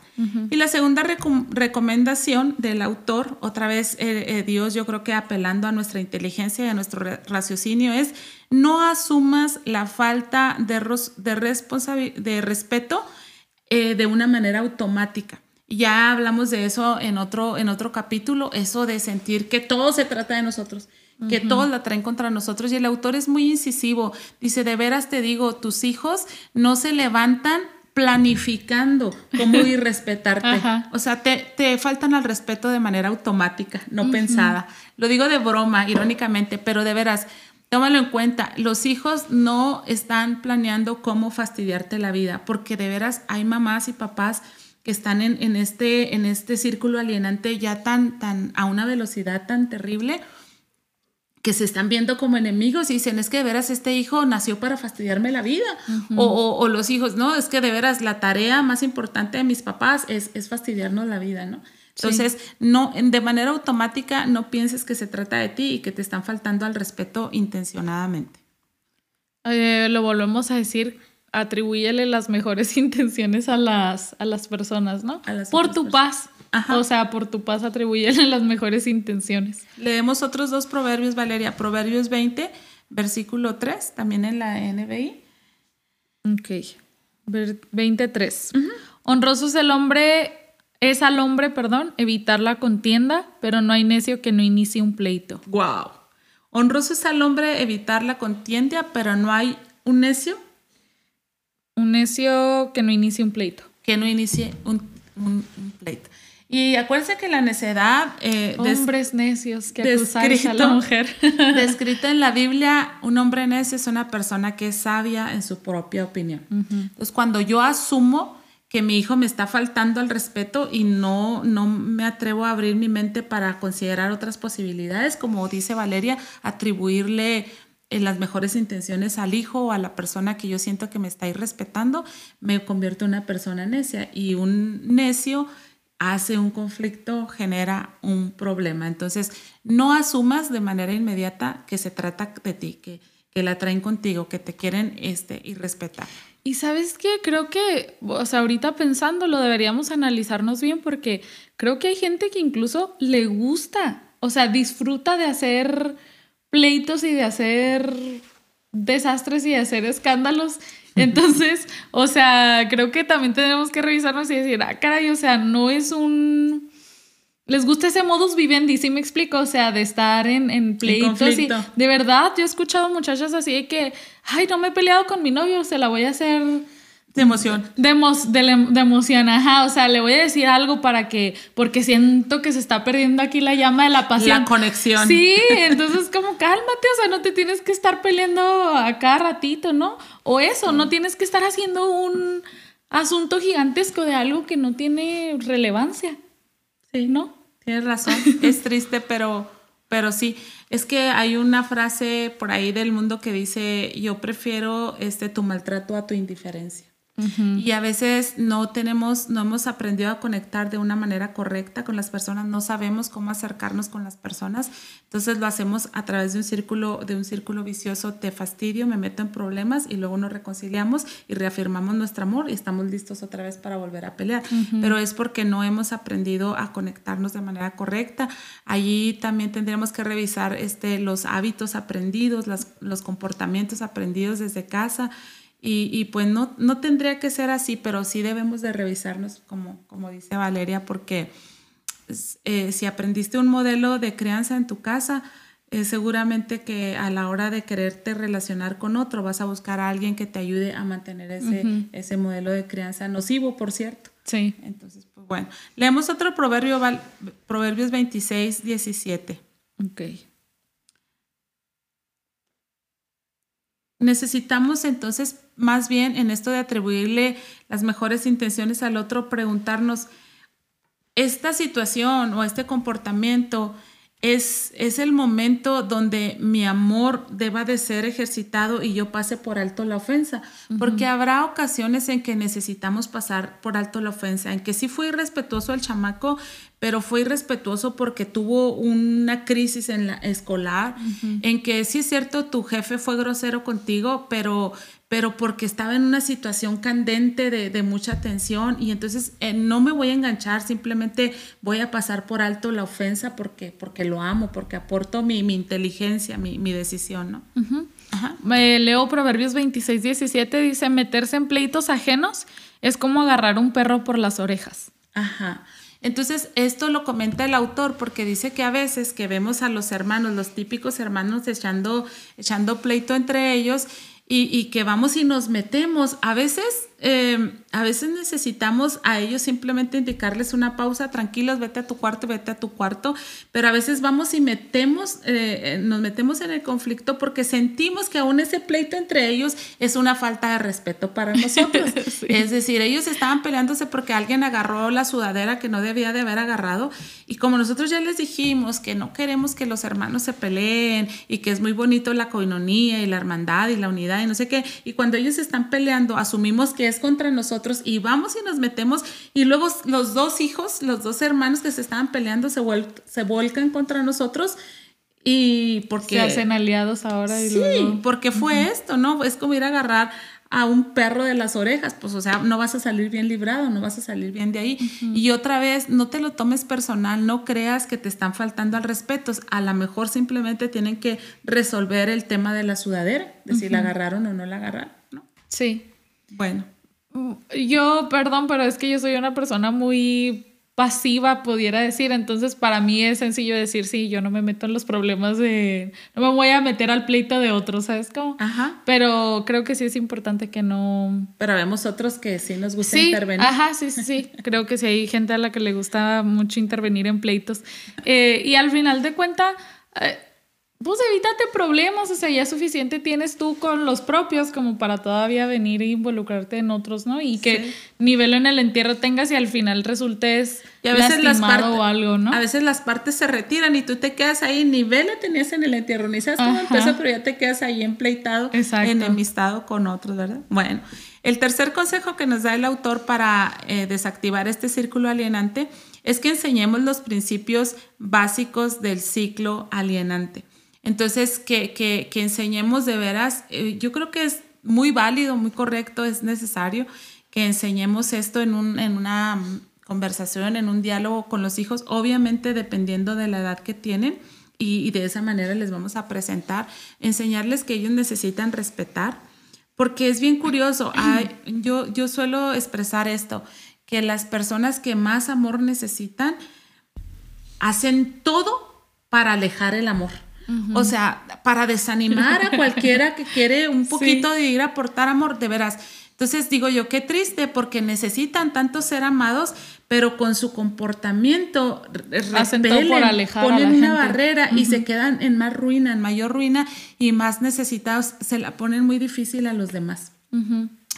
Y la segunda recomendación del autor, otra vez eh, eh, Dios, yo creo que apelando a nuestra inteligencia y a nuestro raciocinio, es no asumas la falta de, de, de respeto eh, de una manera automática. Ya hablamos de eso en otro, en otro capítulo, eso de sentir que todo se trata de nosotros que todos la traen contra nosotros y el autor es muy incisivo. Dice, de veras te digo, tus hijos no se levantan planificando cómo *laughs* ir respetarte. O sea, te, te, faltan al respeto de manera automática, no pensada. Lo digo de broma, irónicamente, pero de veras, tómalo en cuenta. Los hijos no están planeando cómo fastidiarte la vida, porque de veras hay mamás y papás que están en, en este, en este círculo alienante ya tan, tan, a una velocidad tan terrible que se están viendo como enemigos y dicen, es que de veras este hijo nació para fastidiarme la vida. o, los hijos, no, es que de veras la tarea más importante de mis papás es, es fastidiarnos la vida, ¿no? Entonces, no, de manera automática no pienses que se trata de ti y que te están faltando al respeto intencionadamente. Eh, lo volvemos a decir, atribúyele las mejores *laughs* intenciones a las, a las personas, ¿no? Por tu paz. O sea, por tu paz atribúyele *laughs* las mejores intenciones. Leemos otros dos proverbios, Valeria. Proverbios 20, versículo 3, también en la NBI. Ok. 23. Honroso es el hombre, es al hombre, perdón, evitar la contienda, pero no hay necio que no inicie un pleito. Wow. Honroso es al hombre evitar la contienda, pero no hay un necio. Un necio que no inicie un pleito. Que no inicie un pleito. Y acuérdense que la necedad... Eh, Hombres necios que acusan a la *laughs* mujer. descrito en la Biblia, un hombre necio es una persona que es sabia en su propia opinión. Entonces, cuando yo asumo que mi hijo me está faltando al respeto y no, no me atrevo a abrir mi mente para considerar otras posibilidades, como dice Valeria, atribuirle eh, las mejores intenciones al hijo o a la persona que yo siento que me está irrespetando, me convierto en una persona necia. Y un necio hace un conflicto, genera un problema. Entonces, no asumas de manera inmediata que se trata de ti, que, que la traen contigo, que te quieren este, y respetar. Y sabes qué, creo que, o sea, ahorita pensándolo, deberíamos analizarnos bien porque creo que hay gente que incluso le gusta, o sea, disfruta de hacer pleitos y de hacer desastres y de hacer escándalos *laughs* entonces, o sea, creo que también tenemos que revisarnos y decir, ah, caray, o sea, no es un... Les gusta ese modus vivendi, ¿sí me explico? O sea, de estar en, en pleitos. Y de verdad, yo he escuchado muchachas así de que, ay, no me he peleado con mi novio, se la voy a hacer De emoción. De, de, emoción, ajá. O sea, le voy a decir algo para que, porque siento que se está perdiendo aquí la llama de la pasión. La conexión. Sí, entonces como cálmate, o sea, no te tienes que estar peleando a cada ratito, ¿no? O eso, no tienes que estar haciendo un asunto gigantesco de algo que no tiene relevancia. Sí. ¿No? Tienes razón. *laughs* es triste, pero, pero sí. Es que hay una frase por ahí del mundo que dice, yo prefiero este, tu maltrato a tu indiferencia. Y a veces no tenemos, no hemos aprendido a conectar de una manera correcta con las personas, no sabemos cómo acercarnos con las personas, entonces lo hacemos a través de un círculo, de un círculo vicioso, te fastidio, me meto en problemas y luego nos reconciliamos y reafirmamos nuestro amor y estamos listos otra vez para volver a pelear. Pero es porque no hemos aprendido a conectarnos de manera correcta. Allí también tendríamos que revisar este, los hábitos aprendidos, los comportamientos aprendidos desde casa y, pues no, no tendría que ser así, pero sí debemos de revisarnos, como, como dice Valeria, porque eh, si aprendiste un modelo de crianza en tu casa, eh, seguramente que a la hora de quererte relacionar con otro, vas a buscar a alguien que te ayude a mantener ese, ese modelo de crianza nocivo, por cierto. Sí. Entonces, pues bueno, leemos otro proverbio, Proverbios 26, 17. Ok. Necesitamos entonces, más bien en esto de atribuirle las mejores intenciones al otro, preguntarnos, esta situación o este comportamiento es, es, el momento donde mi amor deba de ser ejercitado y yo pase por alto la ofensa, porque habrá ocasiones en que necesitamos pasar por alto la ofensa, en que sí fui respetuoso al chamaco, pero fue irrespetuoso porque tuvo una crisis en la escolar, en que sí es cierto, tu jefe fue grosero contigo, pero, pero porque estaba en una situación candente de, mucha tensión y entonces eh, no me voy a enganchar, simplemente voy a pasar por alto la ofensa porque, porque lo amo, porque aporto mi, inteligencia, mi, decisión, ¿no? Me leo Proverbios 26, 17, dice, meterse en pleitos ajenos es como agarrar un perro por las orejas. Ajá. Entonces, esto lo comenta el autor porque dice que a veces que vemos a los hermanos, los típicos hermanos echando, echando pleito entre ellos y, y que vamos y nos metemos, a veces eh, a veces necesitamos a ellos simplemente indicarles una pausa, tranquilos, vete a tu cuarto, vete a tu cuarto, pero a veces vamos y metemos, eh, nos metemos en el conflicto porque sentimos que aún ese pleito entre ellos es una falta de respeto para *laughs* nosotros. Es decir, ellos estaban peleándose porque alguien agarró la sudadera que no debía de haber agarrado y como nosotros ya les dijimos que no queremos que los hermanos se peleen y que es muy bonito la coinonía y la hermandad y la unidad y no sé qué, y cuando ellos están peleando asumimos que es contra nosotros y vamos y nos metemos y luego los dos hijos, los dos hermanos que se estaban peleando se, se volcan contra nosotros y porque... Se hacen aliados ahora. Y sí, porque fue esto, ¿no? Es como ir a agarrar a un perro de las orejas, pues o sea, no vas a salir bien librado, no vas a salir bien de ahí. Y otra vez, no te lo tomes personal, no creas que te están faltando al respeto, a lo mejor simplemente tienen que resolver el tema de la sudadera, de si la agarraron o no la agarraron, ¿no? Sí. Bueno. Yo, perdón, pero es que yo soy una persona muy pasiva, pudiera decir. Entonces, para mí es sencillo decir, sí, yo no me meto en los problemas de. No me voy a meter al pleito de otros, ¿sabes cómo? Ajá. Pero creo que sí es importante que no. Pero vemos otros que sí nos gusta intervenir. Ajá, sí, sí, sí. *laughs* creo que sí hay gente a la que le gusta mucho intervenir en pleitos. Eh, y al final de cuentas. Eh, pues evítate problemas, o sea, ya suficiente tienes tú con los propios como para todavía venir e involucrarte en otros, ¿no? Y que nivel en el entierro tengas y al final resultes y a veces lastimado o algo, ¿no? A veces las partes se retiran y tú te quedas ahí, nivel lo tenías en el entierro, ni sabes cómo empieza, pero ya te quedas ahí empleitado, Exacto. enemistado con otros, ¿verdad? Bueno, el tercer consejo que nos da el autor para eh, desactivar este círculo alienante es que enseñemos los principios básicos del ciclo alienante. Entonces, que, que, que enseñemos de veras, eh, yo creo que es muy válido, muy correcto, es necesario que enseñemos esto en, un, en una conversación, en un diálogo con los hijos, obviamente dependiendo de la edad que tienen. Y, y, de esa manera les vamos a presentar, enseñarles que ellos necesitan respetar, porque es bien curioso, yo, yo suelo expresar esto, que las personas que más amor necesitan hacen todo para alejar el amor. O sea, para desanimar a cualquiera que quiere un *laughs* poquito de ir a aportar amor, de veras, Entonces digo yo, qué triste, porque necesitan tanto ser amados, pero con su comportamiento repelen, ponen una barrera y se quedan en más ruina, en mayor ruina y más necesitados, se la ponen muy difícil a los demás.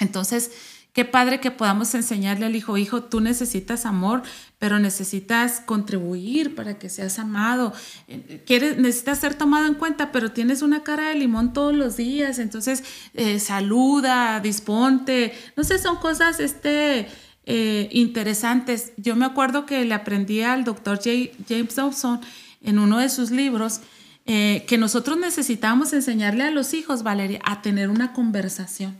Entonces, Qué padre que podamos enseñarle al hijo, hijo, tú necesitas amor, pero necesitas contribuir para que seas amado. Quieres, necesitas ser tomado en cuenta, pero tienes una cara de limón todos los días, entonces eh, saluda, disponte. No sé, son cosas este, eh, interesantes. Yo me acuerdo que le aprendí al doctor James Dobson en uno de sus libros. Eh, que nosotros necesitamos enseñarle a los hijos, Valeria, a tener una conversación.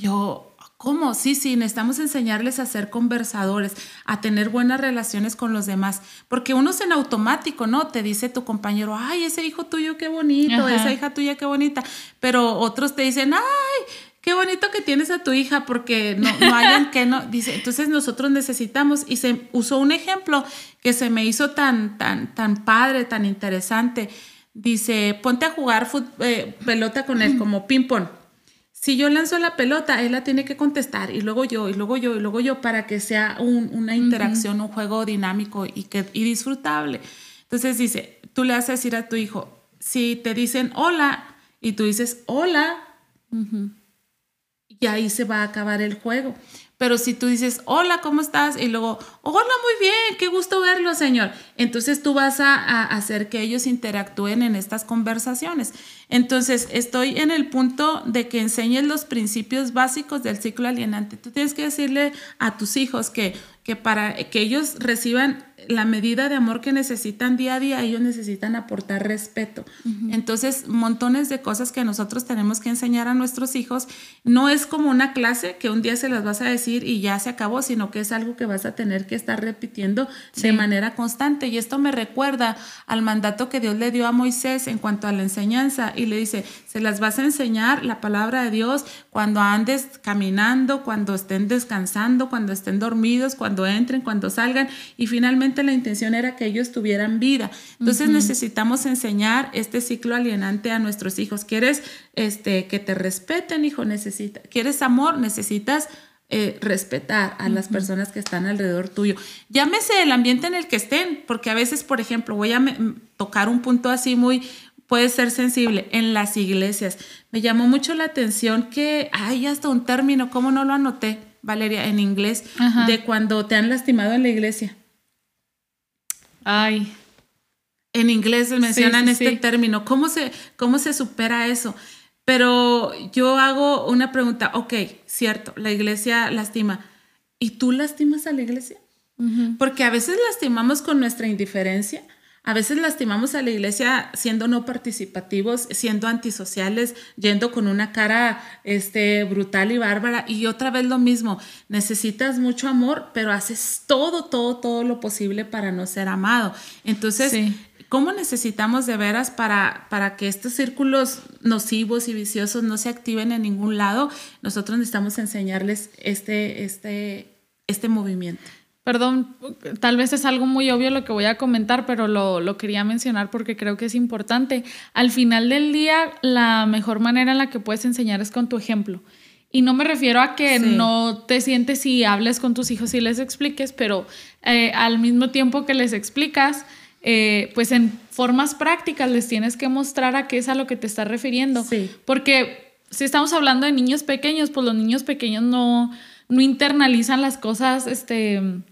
Yo, ¿Cómo? Sí, sí, necesitamos enseñarles a ser conversadores, a tener buenas relaciones con los demás, porque uno es en automático, ¿no? Te dice tu compañero, ay, ese hijo tuyo qué bonito, esa hija tuya qué bonita, pero otros te dicen, ay, qué bonito que tienes a tu hija porque no, no hayan *laughs* que no, dice, entonces nosotros necesitamos, y se usó un ejemplo que se me hizo tan, tan, tan padre, tan interesante, dice, ponte a jugar eh, pelota con él *clears throat* como ping-pong si yo lanzo la pelota, él la tiene que contestar y luego yo, y luego yo, y luego yo, para que sea una interacción, un juego dinámico y, que, y disfrutable. Entonces dice, tú le a decir a tu hijo, si te dicen hola y tú dices hola, y ahí se va a acabar el juego. Pero si tú dices, hola, ¿cómo estás? Y luego, hola, muy bien, qué gusto verlo, señor. Entonces tú vas a, hacer que ellos interactúen en estas conversaciones. Entonces estoy en el punto de que enseñes los principios básicos del ciclo alienante. Tú tienes que decirle a tus hijos que, que para que ellos reciban la medida de amor que necesitan día a día, ellos necesitan aportar respeto. Entonces, montones de cosas que nosotros tenemos que enseñar a nuestros hijos. No es como una clase que un día se las vas a decir y ya se acabó, sino que es algo que vas a tener que estar repitiendo de manera constante. Y esto me recuerda al mandato que Dios le dio a Moisés en cuanto a la enseñanza y le dice, se las vas a enseñar la palabra de Dios cuando andes caminando, cuando estén descansando, cuando estén dormidos, cuando entren, cuando salgan y finalmente la intención era que ellos tuvieran vida. Entonces necesitamos enseñar este ciclo alienante a nuestros hijos. ¿Quieres este, que te respeten, hijo? Necesita, ¿Quieres amor? Necesitas eh, respetar a las personas que están alrededor tuyo. Llámese el ambiente en el que estén, porque a veces, por ejemplo, voy a tocar un punto así muy, puede ser sensible, en las iglesias. Me llamó mucho la atención que hay hasta un término, ¿cómo no lo anoté, Valeria, en inglés, de cuando te han lastimado en la iglesia? Ay. En inglés mencionan este término. ¿Cómo se, ¿Cómo se supera eso? Pero yo hago una pregunta, ok, cierto, la iglesia lastima. ¿Y tú lastimas a la iglesia? Porque a veces lastimamos con nuestra indiferencia, a veces lastimamos a la iglesia siendo no participativos, siendo antisociales, yendo con una cara este, brutal y bárbara. Y otra vez lo mismo, necesitas mucho amor, pero haces todo, todo, todo lo posible para no ser amado. Entonces, ¿cómo necesitamos de veras para, para que estos círculos nocivos y viciosos no se activen en ningún lado? Nosotros necesitamos enseñarles este, este, este movimiento. Perdón, tal vez es algo muy obvio lo que voy a comentar, pero lo, quería mencionar porque creo que es importante. Al final del día, la mejor manera en la que puedes enseñar es con tu ejemplo. Y no me refiero a que no te sientes y hables con tus hijos y les expliques, pero eh, al mismo tiempo que les explicas, eh, pues en formas prácticas les tienes que mostrar a qué es a lo que te estás refiriendo. Sí. Porque si estamos hablando de niños pequeños, pues los niños pequeños no, no internalizan las cosas, este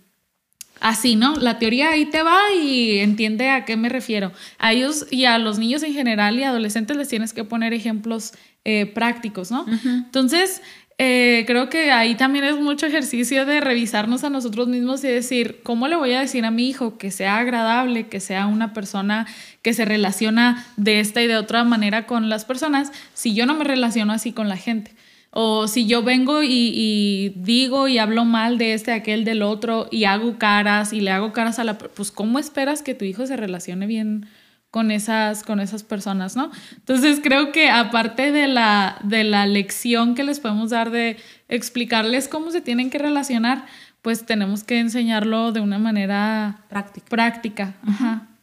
así, ¿no? La teoría ahí te va y entiende a qué me refiero. A ellos y a los niños en general y adolescentes les tienes que poner ejemplos eh, prácticos, ¿no? Entonces, eh, creo que ahí también es mucho ejercicio de revisarnos a nosotros mismos y decir, ¿cómo le voy a decir a mi hijo que sea agradable, que sea una persona que se relaciona de esta y de otra manera con las personas si yo no me relaciono así con la gente? O si yo vengo y, digo y hablo mal de este, aquel, del otro y hago caras y le hago caras a la... Pues ¿cómo esperas que tu hijo se relacione bien con esas, con esas personas, no? Entonces creo que aparte de la, de la lección que les podemos dar de explicarles cómo se tienen que relacionar, pues tenemos que enseñarlo de una manera práctica, práctica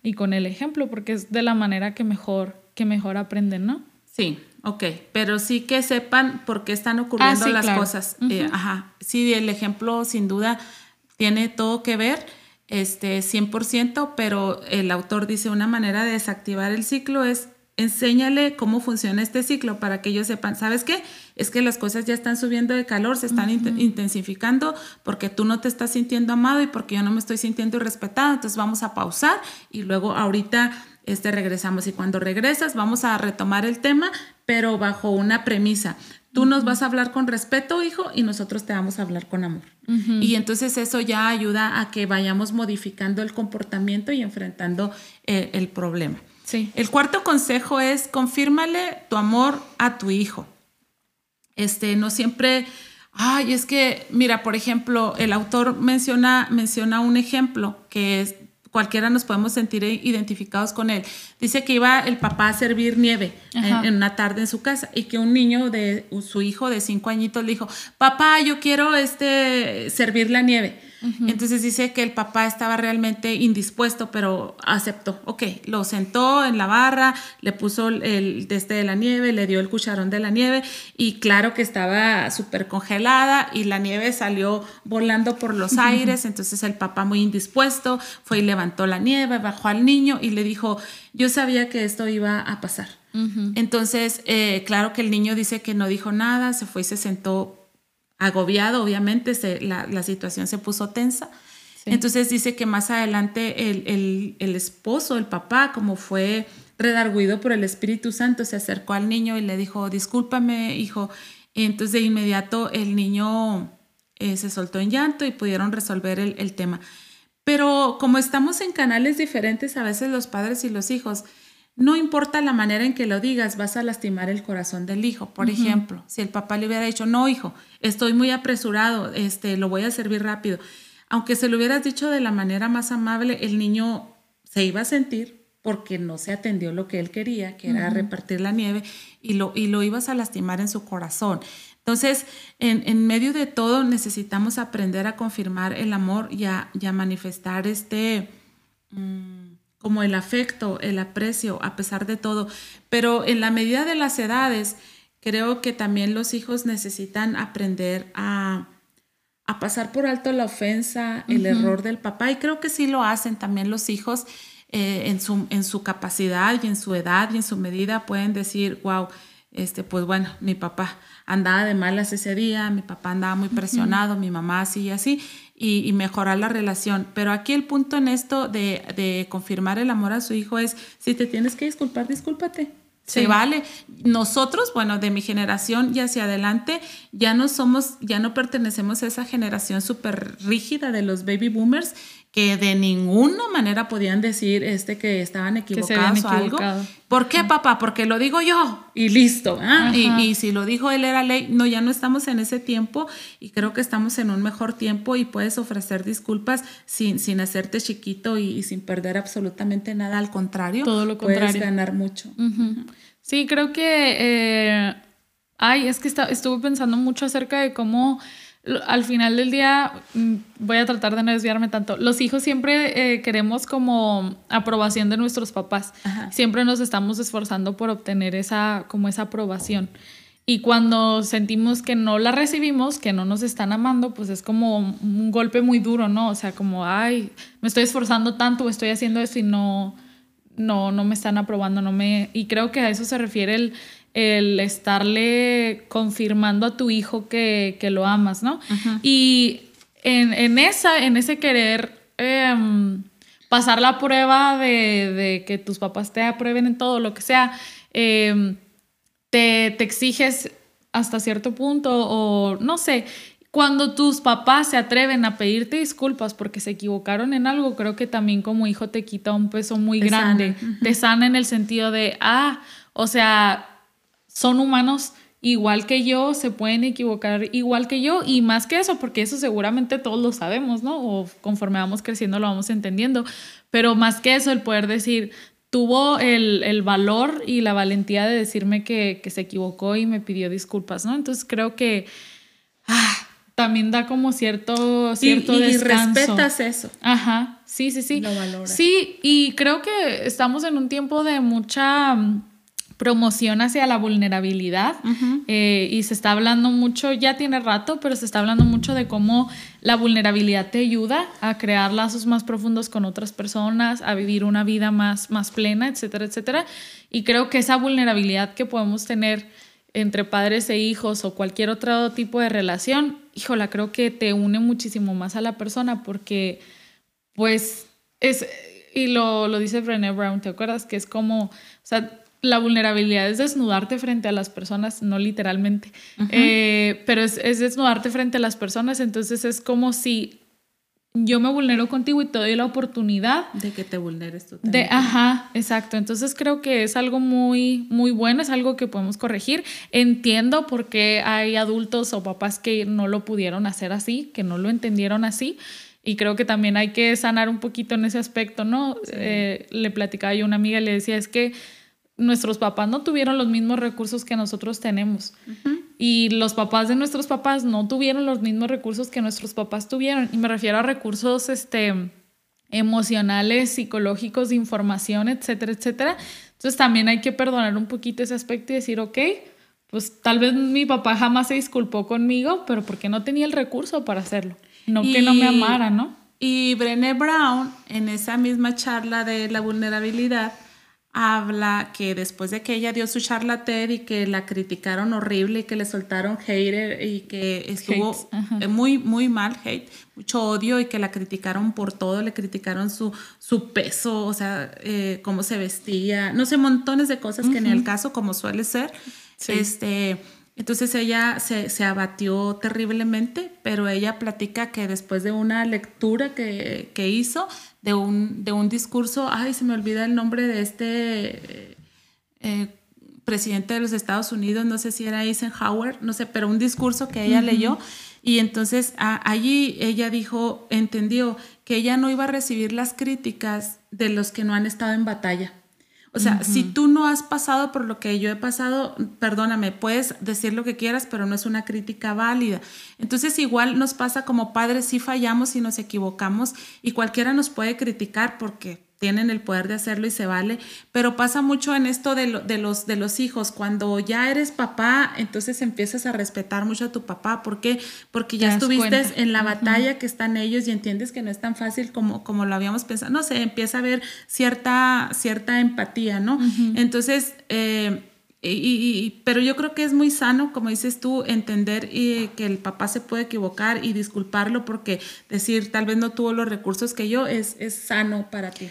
y con el ejemplo, porque es de la manera que mejor, que mejor aprenden, ¿no? Sí, ok, pero sí que sepan por qué están ocurriendo ah, las cosas. Eh, ajá, sí, el ejemplo sin duda tiene todo que ver, este, 100%, pero el autor dice una manera de desactivar el ciclo es enséñale cómo funciona este ciclo para que ellos sepan, ¿sabes qué? Es que las cosas ya están subiendo de calor, se están intensificando porque tú no te estás sintiendo amado y porque yo no me estoy sintiendo respetado, entonces vamos a pausar y luego ahorita este regresamos y cuando regresas vamos a retomar el tema, pero bajo una premisa. Tú nos vas a hablar con respeto, hijo, y nosotros te vamos a hablar con amor. Y entonces eso ya ayuda a que vayamos modificando el comportamiento y enfrentando eh, el problema. El cuarto consejo es confírmale tu amor a tu hijo. Este, no siempre, ay, es que, mira, por ejemplo, el autor menciona, menciona un ejemplo que es, cualquiera nos podemos sentir identificados con él. Dice que iba el papá a servir nieve en, una tarde en su casa y que un niño de su hijo de cinco añitos le dijo, papá, yo quiero este, servir la nieve. Entonces dice que el papá estaba realmente indispuesto, pero aceptó. Ok, lo sentó en la barra, le puso el teste de la nieve, le dio el cucharón de la nieve y claro que estaba súper congelada y la nieve salió volando por los aires. Entonces el papá muy indispuesto fue y levantó la nieve, bajó al niño y le dijo, yo sabía que esto iba a pasar. Entonces, eh, claro que el niño dice que no dijo nada, se fue y se sentó agobiado, obviamente la, situación se puso tensa. Entonces dice que más adelante el, esposo, el papá, como fue redarguido por el Espíritu Santo, se acercó al niño y le dijo, discúlpame, hijo. entonces de inmediato el niño eh, se soltó en llanto y pudieron resolver el, el tema. Pero como estamos en canales diferentes, a veces los padres y los hijos, no importa la manera en que lo digas, vas a lastimar el corazón del hijo. Por ejemplo, si el papá le hubiera dicho, no, hijo, estoy muy apresurado, este, lo voy a servir rápido. Aunque se lo hubieras dicho de la manera más amable, el niño se iba a sentir porque no se atendió lo que él quería, que era repartir la nieve, y lo, y lo ibas a lastimar en su corazón. Entonces, en, medio de todo, necesitamos aprender a confirmar el amor y a, manifestar este... Mm, como el afecto, el aprecio, a pesar de todo. Pero en la medida de las edades, creo que también los hijos necesitan aprender a, pasar por alto la ofensa, el error del papá. Y creo que sí lo hacen también los hijos eh, en, su, en su capacidad y en su edad y en su medida. Pueden decir, wow, este, pues bueno, mi papá andaba de malas ese día, mi papá andaba muy presionado, mi mamá así y así y, mejorar la relación. Pero aquí el punto en esto de, de, confirmar el amor a su hijo es, si te tienes que disculpar, discúlpate. Se vale. Nosotros, bueno, de mi generación y hacia adelante, ya no somos, ya no pertenecemos a esa generación súper rígida de los baby boomers que de ninguna manera podían decir este que estaban equivocados o algo. ¿Por qué, papá? Porque lo digo yo y listo. ¿ah? Y, si lo dijo él era ley. No, ya no estamos en ese tiempo y creo que estamos en un mejor tiempo y puedes ofrecer disculpas sin, sin hacerte chiquito y, sin perder absolutamente nada. Al contrario, todo lo contrario. Puedes ganar mucho. Sí, creo que... Eh, ay, es que estuve pensando mucho acerca de cómo al final del día, mm, voy a tratar de no desviarme tanto, los hijos siempre eh, queremos como aprobación de nuestros papás. Siempre nos estamos esforzando por obtener esa, como esa aprobación. Y cuando sentimos que no la recibimos, que no nos están amando, pues es como un golpe muy duro, ¿no? O sea, como, ay, me estoy esforzando tanto, estoy haciendo esto y no, no, no me están aprobando, no me... Y creo que a eso se refiere el, el estarle confirmando a tu hijo que, lo amas, ¿no? Y en, esa, en ese querer em, pasar la prueba de, que tus papás te aprueben en todo, lo que sea, em, te, exiges hasta cierto punto o no sé. Cuando tus papás se atreven a pedirte disculpas porque se equivocaron en algo, creo que también como hijo te quita un peso muy grande. Te sana en el sentido de, ah, o sea, son humanos igual que yo, se pueden equivocar igual que yo y más que eso, porque eso seguramente todos lo sabemos, ¿no? O conforme vamos creciendo lo vamos entendiendo, pero más que eso, el poder decir, tuvo el, valor y la valentía de decirme que, se equivocó y me pidió disculpas, ¿no? Entonces creo que ah, también da como cierto, cierto y, y respetas eso. Ajá, sí, sí, sí. Lo Sí, y creo que estamos en un tiempo de mucha promoción hacia la vulnerabilidad eh, y se está hablando mucho, ya tiene rato, pero se está hablando mucho de cómo la vulnerabilidad te ayuda a crear lazos más profundos con otras personas, a vivir una vida más, más plena, etcétera, etcétera. Y creo que esa vulnerabilidad que podemos tener entre padres e hijos o cualquier otro tipo de relación, híjola, creo que te une muchísimo más a la persona porque, pues, es, y lo, lo dice Brené Brown, ¿te acuerdas? Que es como, o sea, la vulnerabilidad es desnudarte frente a las personas, no literalmente, eh, pero es, desnudarte frente a las personas, entonces es como si yo me vulnero contigo y te doy la oportunidad de que te vulneres tú De, ajá, exacto. Entonces creo que es algo muy, muy bueno, es algo que podemos corregir. Entiendo por qué hay adultos o papás que no lo pudieron hacer así, que no lo entendieron así. Y creo que también hay que sanar un poquito en ese aspecto, ¿no? Eh, le platicaba yo a una amiga y le decía, es que nuestros papás no tuvieron los mismos recursos que nosotros tenemos. Y los papás de nuestros papás no tuvieron los mismos recursos que nuestros papás tuvieron. Y me refiero a recursos este, emocionales, psicológicos, de información, etcétera, etcétera. Entonces también hay que perdonar un poquito ese aspecto y decir, ok, pues tal vez mi papá jamás se disculpó conmigo, pero porque no tenía el recurso para hacerlo. No que no me amara, ¿no? Y Brené Brown, en esa misma charla de la vulnerabilidad, habla que después de que ella dio su charla TED y que la criticaron horrible y que le soltaron hater y que estuvo muy, muy mal, hate, mucho odio y que la criticaron por todo, le criticaron su, su peso, o sea, eh, cómo se vestía, no sé, montones de cosas que en el caso, como suele ser. Este, entonces ella se, se, abatió terriblemente, pero ella platica que después de una lectura que, que hizo, de un, de un discurso, ay, se me olvida el nombre de este eh, presidente de los Estados Unidos, no sé si era Eisenhower, no sé, pero un discurso que ella leyó y entonces allí ella dijo, entendió que ella no iba a recibir las críticas de los que no han estado en batalla. O sea, si tú no has pasado por lo que yo he pasado, perdóname, puedes decir lo que quieras, pero no es una crítica válida. Entonces, igual nos pasa como padres, si fallamos y nos equivocamos y cualquiera nos puede criticar porque tienen el poder de hacerlo y se vale, pero pasa mucho en esto de, de, los, de los hijos, cuando ya eres papá, entonces empiezas a respetar mucho a tu papá, ¿por qué? Porque ya estuviste en la batalla que están ellos y entiendes que no es tan fácil como, como lo habíamos pensado, no sé, empieza a haber cierta, cierta empatía, ¿no? Entonces, eh, y, pero yo creo que es muy sano, como dices tú, entender y, que el papá se puede equivocar y disculparlo porque decir tal vez no tuvo los recursos que yo es, es sano para ti.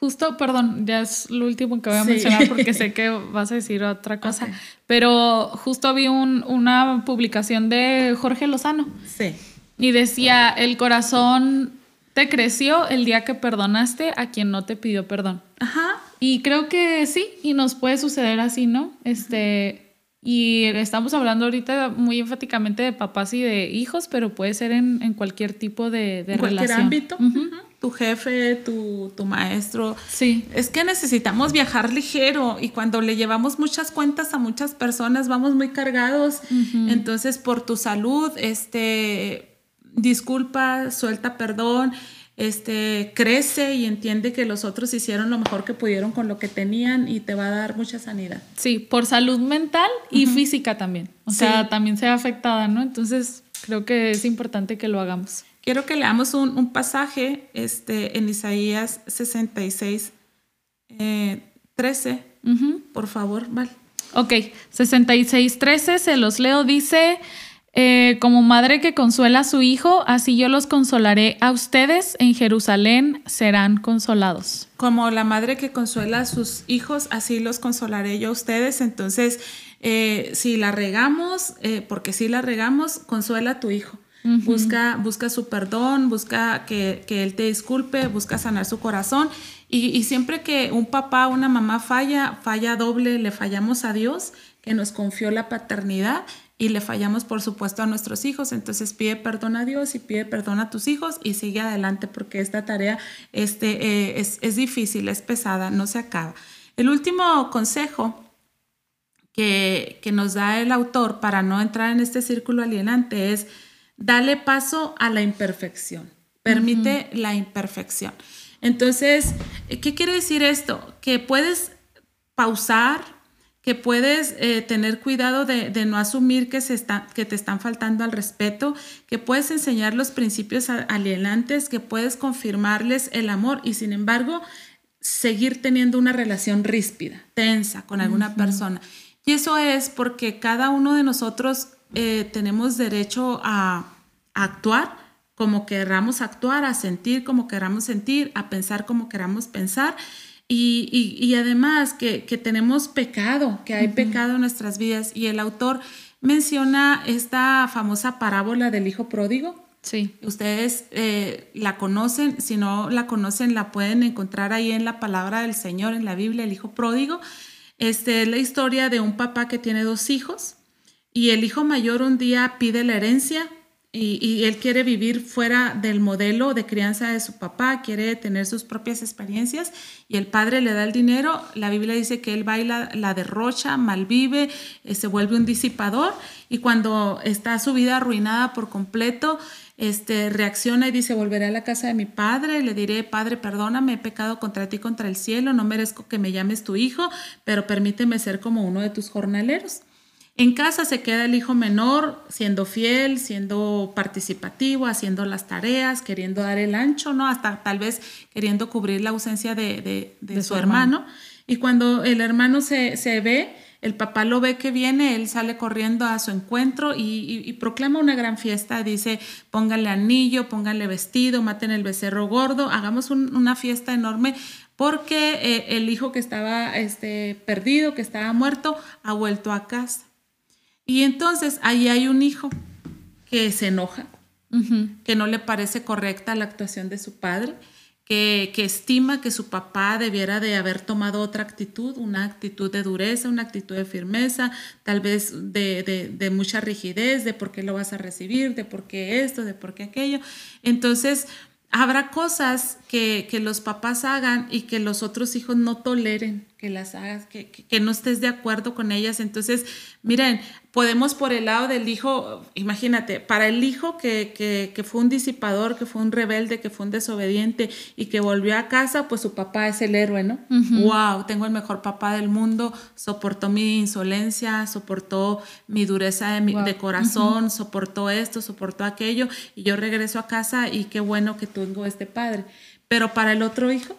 Justo, perdón, ya es lo último que voy a mencionar porque sé *laughs* que vas a decir otra cosa, pero justo vi un, una publicación de Jorge Lozano. Sí. Y decía, el corazón te creció el día que perdonaste a quien no te pidió perdón. Ajá. Y creo que sí, y nos puede suceder así, ¿no? Este, y estamos hablando ahorita muy enfáticamente de papás y de hijos, pero puede ser en, en cualquier tipo de, de en cualquier ámbito tu jefe, tu, tu, maestro. Sí. Es que necesitamos viajar ligero y cuando le llevamos muchas cuentas a muchas personas vamos muy cargados. Entonces, por tu salud, este, disculpa, suelta perdón, este, crece y entiende que los otros hicieron lo mejor que pudieron con lo que tenían y te va a dar mucha sanidad. Sí, por salud mental y física también. O sea, también sea afectada, ¿no? Entonces, creo que es importante que lo hagamos. Quiero que leamos un, pasaje este, en Isaías 66, 13. Eh, Por favor, Val. Ok, 66, 13, se los leo. Dice, eh, como madre que consuela a su hijo, así yo los consolaré a ustedes. En Jerusalén serán consolados. Como la madre que consuela a sus hijos, así los consolaré yo a ustedes. Entonces, eh, si la regamos, porque si la regamos, consuela a tu hijo busca, busca su perdón, busca que, Él te disculpe, busca sanar su corazón. Y, siempre que un papá o una mamá falla, falla doble, le fallamos a Dios, que nos confió la paternidad, y le fallamos, por supuesto, a nuestros hijos. Entonces pide perdón a Dios y pide perdón a tus hijos y sigue adelante porque esta tarea este, eh, es, es difícil, es pesada, no se acaba. El último consejo que, que nos da el autor para no entrar en este círculo alienante es dale paso a la imperfección, permite la imperfección. Entonces, ¿qué quiere decir esto? Que puedes pausar, que puedes eh, tener cuidado de, no asumir que, se está, que te están faltando al respeto, que puedes enseñar los principios alienantes, que puedes confirmarles el amor y sin embargo seguir teniendo una relación ríspida, tensa con alguna persona. Y eso es porque cada uno de nosotros eh, tenemos derecho a, actuar como queramos actuar, a sentir como queramos sentir, a pensar como queramos pensar. Y, además que, tenemos pecado, que hay pecado en nuestras vidas. Y el autor menciona esta famosa parábola del hijo pródigo. Sí. Ustedes eh, la conocen, si no la conocen, la pueden encontrar ahí en la palabra del Señor, en la Biblia, el hijo pródigo. Este es la historia de un papá que tiene dos hijos y el hijo mayor un día pide la herencia y, él quiere vivir fuera del modelo de crianza de su papá, quiere tener sus propias experiencias y el padre le da el dinero. La Biblia dice que él baila, la derrocha, malvive, eh, se vuelve un disipador y cuando está su vida arruinada por completo, este, reacciona y dice, volveré a la casa de mi padre, le diré, Padre, perdóname, he pecado contra ti, contra el cielo, no merezco que me llames tu hijo, pero permíteme ser como uno de tus jornaleros. En casa se queda el hijo menor siendo fiel, siendo participativo, haciendo las tareas, queriendo dar el ancho, ¿no? Hasta tal vez queriendo cubrir la ausencia de, su, hermano. Y cuando el hermano se, ve, el papá lo ve que viene, él sale corriendo a su encuentro y, proclama una gran fiesta. Dice, pónganle anillo, pónganle vestido, maten el becerro gordo, hagamos una fiesta enorme porque eh, el hijo que estaba este, perdido, que estaba muerto, ha vuelto a casa. Y entonces ahí hay un hijo que se enoja, que no le parece correcta la actuación de su padre, que, estima que su papá debiera de haber tomado otra actitud, una actitud de dureza, una actitud de firmeza, tal vez de, de mucha rigidez, de por qué lo vas a recibir, de por qué esto, de por qué aquello. Entonces, habrá cosas que, los papás hagan y que los otros hijos no toleren que las hagas, que, que, no estés de acuerdo con ellas. Entonces, miren, podemos por el lado del hijo, imagínate, para el hijo que, que, fue un disipador, que fue un rebelde, que fue un desobediente y que volvió a casa, pues su papá es el héroe, ¿no? ¡Wow! Tengo el mejor papá del mundo, soportó mi insolencia, soportó mi dureza de, de corazón, soportó esto, soportó aquello y yo regreso a casa y qué bueno que tengo este padre. Pero para el otro hijo,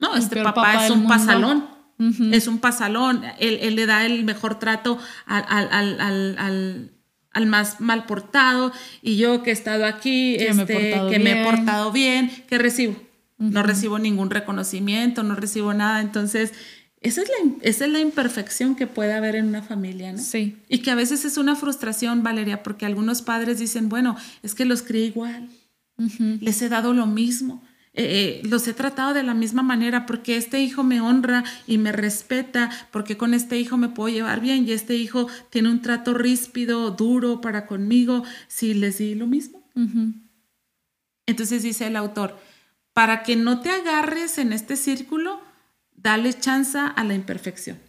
no, este papá, es un pasalón. Es un pasalón. Él, le da el mejor trato al, más mal portado. Y yo que he estado aquí, que, me, he este, portado bien, ¿qué recibo? No recibo ningún reconocimiento, no recibo nada. Entonces, esa es, la, esa es la imperfección que puede haber en una familia, ¿no? Sí. Y que a veces es una frustración, Valeria, porque algunos padres dicen, bueno, es que los crié igual, les he dado lo mismo eh, eh, los he tratado de la misma manera porque este hijo me honra y me respeta, porque con este hijo me puedo llevar bien y este hijo tiene un trato ríspido, duro para conmigo, si les di lo mismo. Entonces dice el autor, para que no te agarres en este círculo, dale chance a la imperfección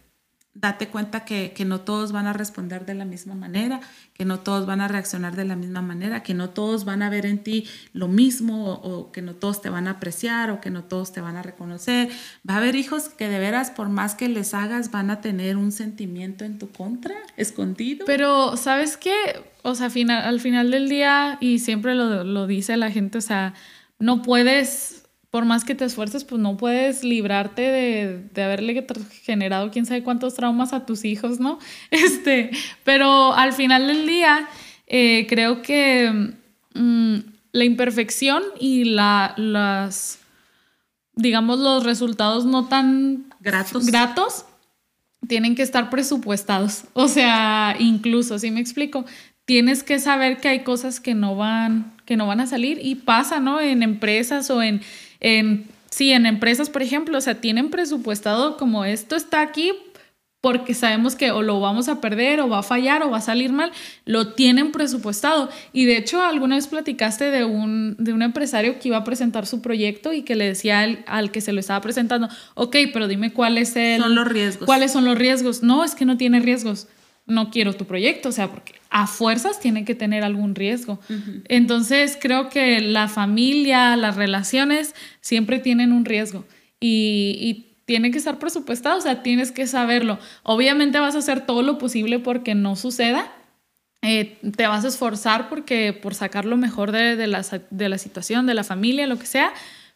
date cuenta que, no todos van a responder de la misma manera, que no todos van a reaccionar de la misma manera, que no todos van a ver en ti lo mismo o, que no todos te van a apreciar o que no todos te van a reconocer. Va a haber hijos que de veras, por más que les hagas, van a tener un sentimiento en tu contra, escondido. Pero, ¿sabes qué? O sea, final, al final del día, y siempre lo, lo dice la gente, o sea, no puedes por más que te esfuerces, pues no puedes librarte de, de, haberle generado quién sabe cuántos traumas a tus hijos, ¿no? *laughs* Este, pero al final del día, eh, creo que mm, la imperfección y la, las, digamos, los resultados no tan gratos. gratos tienen que estar presupuestados. *laughs* O sea, incluso, si me explico, tienes que saber que hay cosas que no van, que no van a salir y pasa, ¿no? En empresas o en en, sí, en empresas, por ejemplo, o sea, tienen presupuestado como esto está aquí porque sabemos que o lo vamos a perder o va a fallar o va a salir mal, lo tienen presupuestado. Y de hecho, alguna vez platicaste de un, de un empresario que iba a presentar su proyecto y que le decía al, al que se lo estaba presentando, ok, pero dime cuál es el... Son los riesgos. ¿Cuáles son los riesgos? No, es que no tiene riesgos. No quiero tu proyecto, o sea, porque a fuerzas tiene que tener algún riesgo. Entonces creo que la familia, las relaciones siempre tienen un riesgo y, tiene que estar presupuestado, o sea, tienes que saberlo. Obviamente vas a hacer todo lo posible porque no suceda, eh, te vas a esforzar porque, por sacar lo mejor de, la, de la situación, de la familia, lo que sea,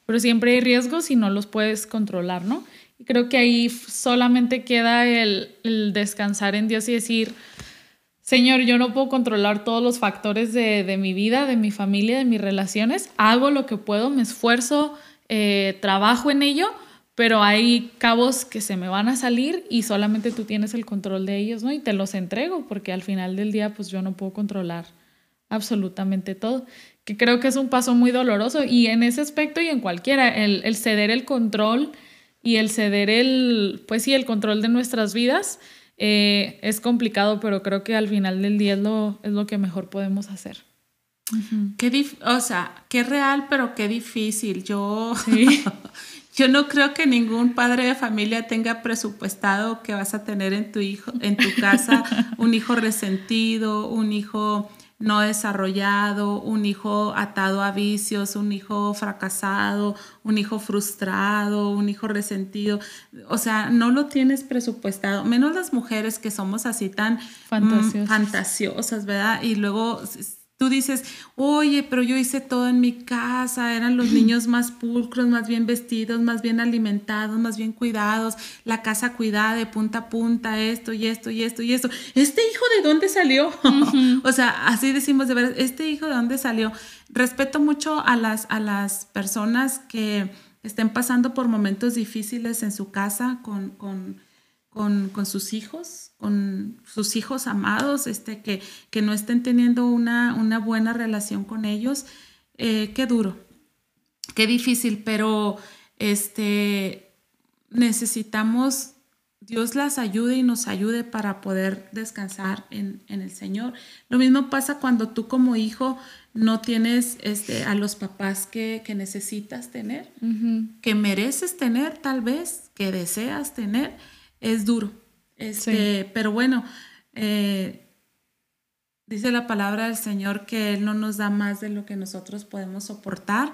pero siempre hay riesgos y no los puedes controlar, ¿no? Y creo que ahí solamente queda el, el descansar en Dios y decir, Señor, yo no puedo controlar todos los factores de, de, mi vida, de mi familia, de mis relaciones. Hago lo que puedo, me esfuerzo, eh, trabajo en ello, pero hay cabos que se me van a salir y solamente tú tienes el control de ellos, ¿no? Y te los entrego porque al final del día pues yo no puedo controlar absolutamente todo, que creo que es un paso muy doloroso y en ese aspecto y en cualquiera, el, ceder el control y el ceder el, pues sí, el control de nuestras vidas eh, es complicado, pero creo que al final del día es lo, es lo que mejor podemos hacer. Qué o sea, qué real, pero qué difícil. Yo, sí. *laughs* Yo no creo que ningún padre de familia tenga presupuestado que vas a tener en tu hijo, en tu casa, un hijo resentido, un hijo no desarrollado, un hijo atado a vicios, un hijo fracasado, un hijo frustrado, un hijo resentido. O sea, no lo tienes presupuestado, menos las mujeres que somos así tan mm, fantasiosas, ¿verdad? Y luego Tú dices, oye, pero yo hice todo en mi casa, eran los niños más pulcros, más bien vestidos, más bien alimentados, más bien cuidados, la casa cuidada de punta a punta, esto y esto y esto y esto. ¿Este hijo de dónde salió? *laughs* o sea, así decimos de verdad, ¿este hijo de dónde salió? Respeto mucho a las, a las personas que estén pasando por momentos difíciles en su casa con, con con, sus hijos, con sus hijos amados, este, que, que no estén teniendo una, una buena relación con ellos. Eh, qué duro, qué difícil, pero este, necesitamos, Dios las ayude y nos ayude para poder descansar en, el Señor. Lo mismo pasa cuando tú como hijo no tienes este, a los papás que, necesitas tener, que mereces tener tal vez, que deseas tener es duro. Este, Pero bueno, eh, dice la palabra del Señor que Él no nos da más de lo que nosotros podemos soportar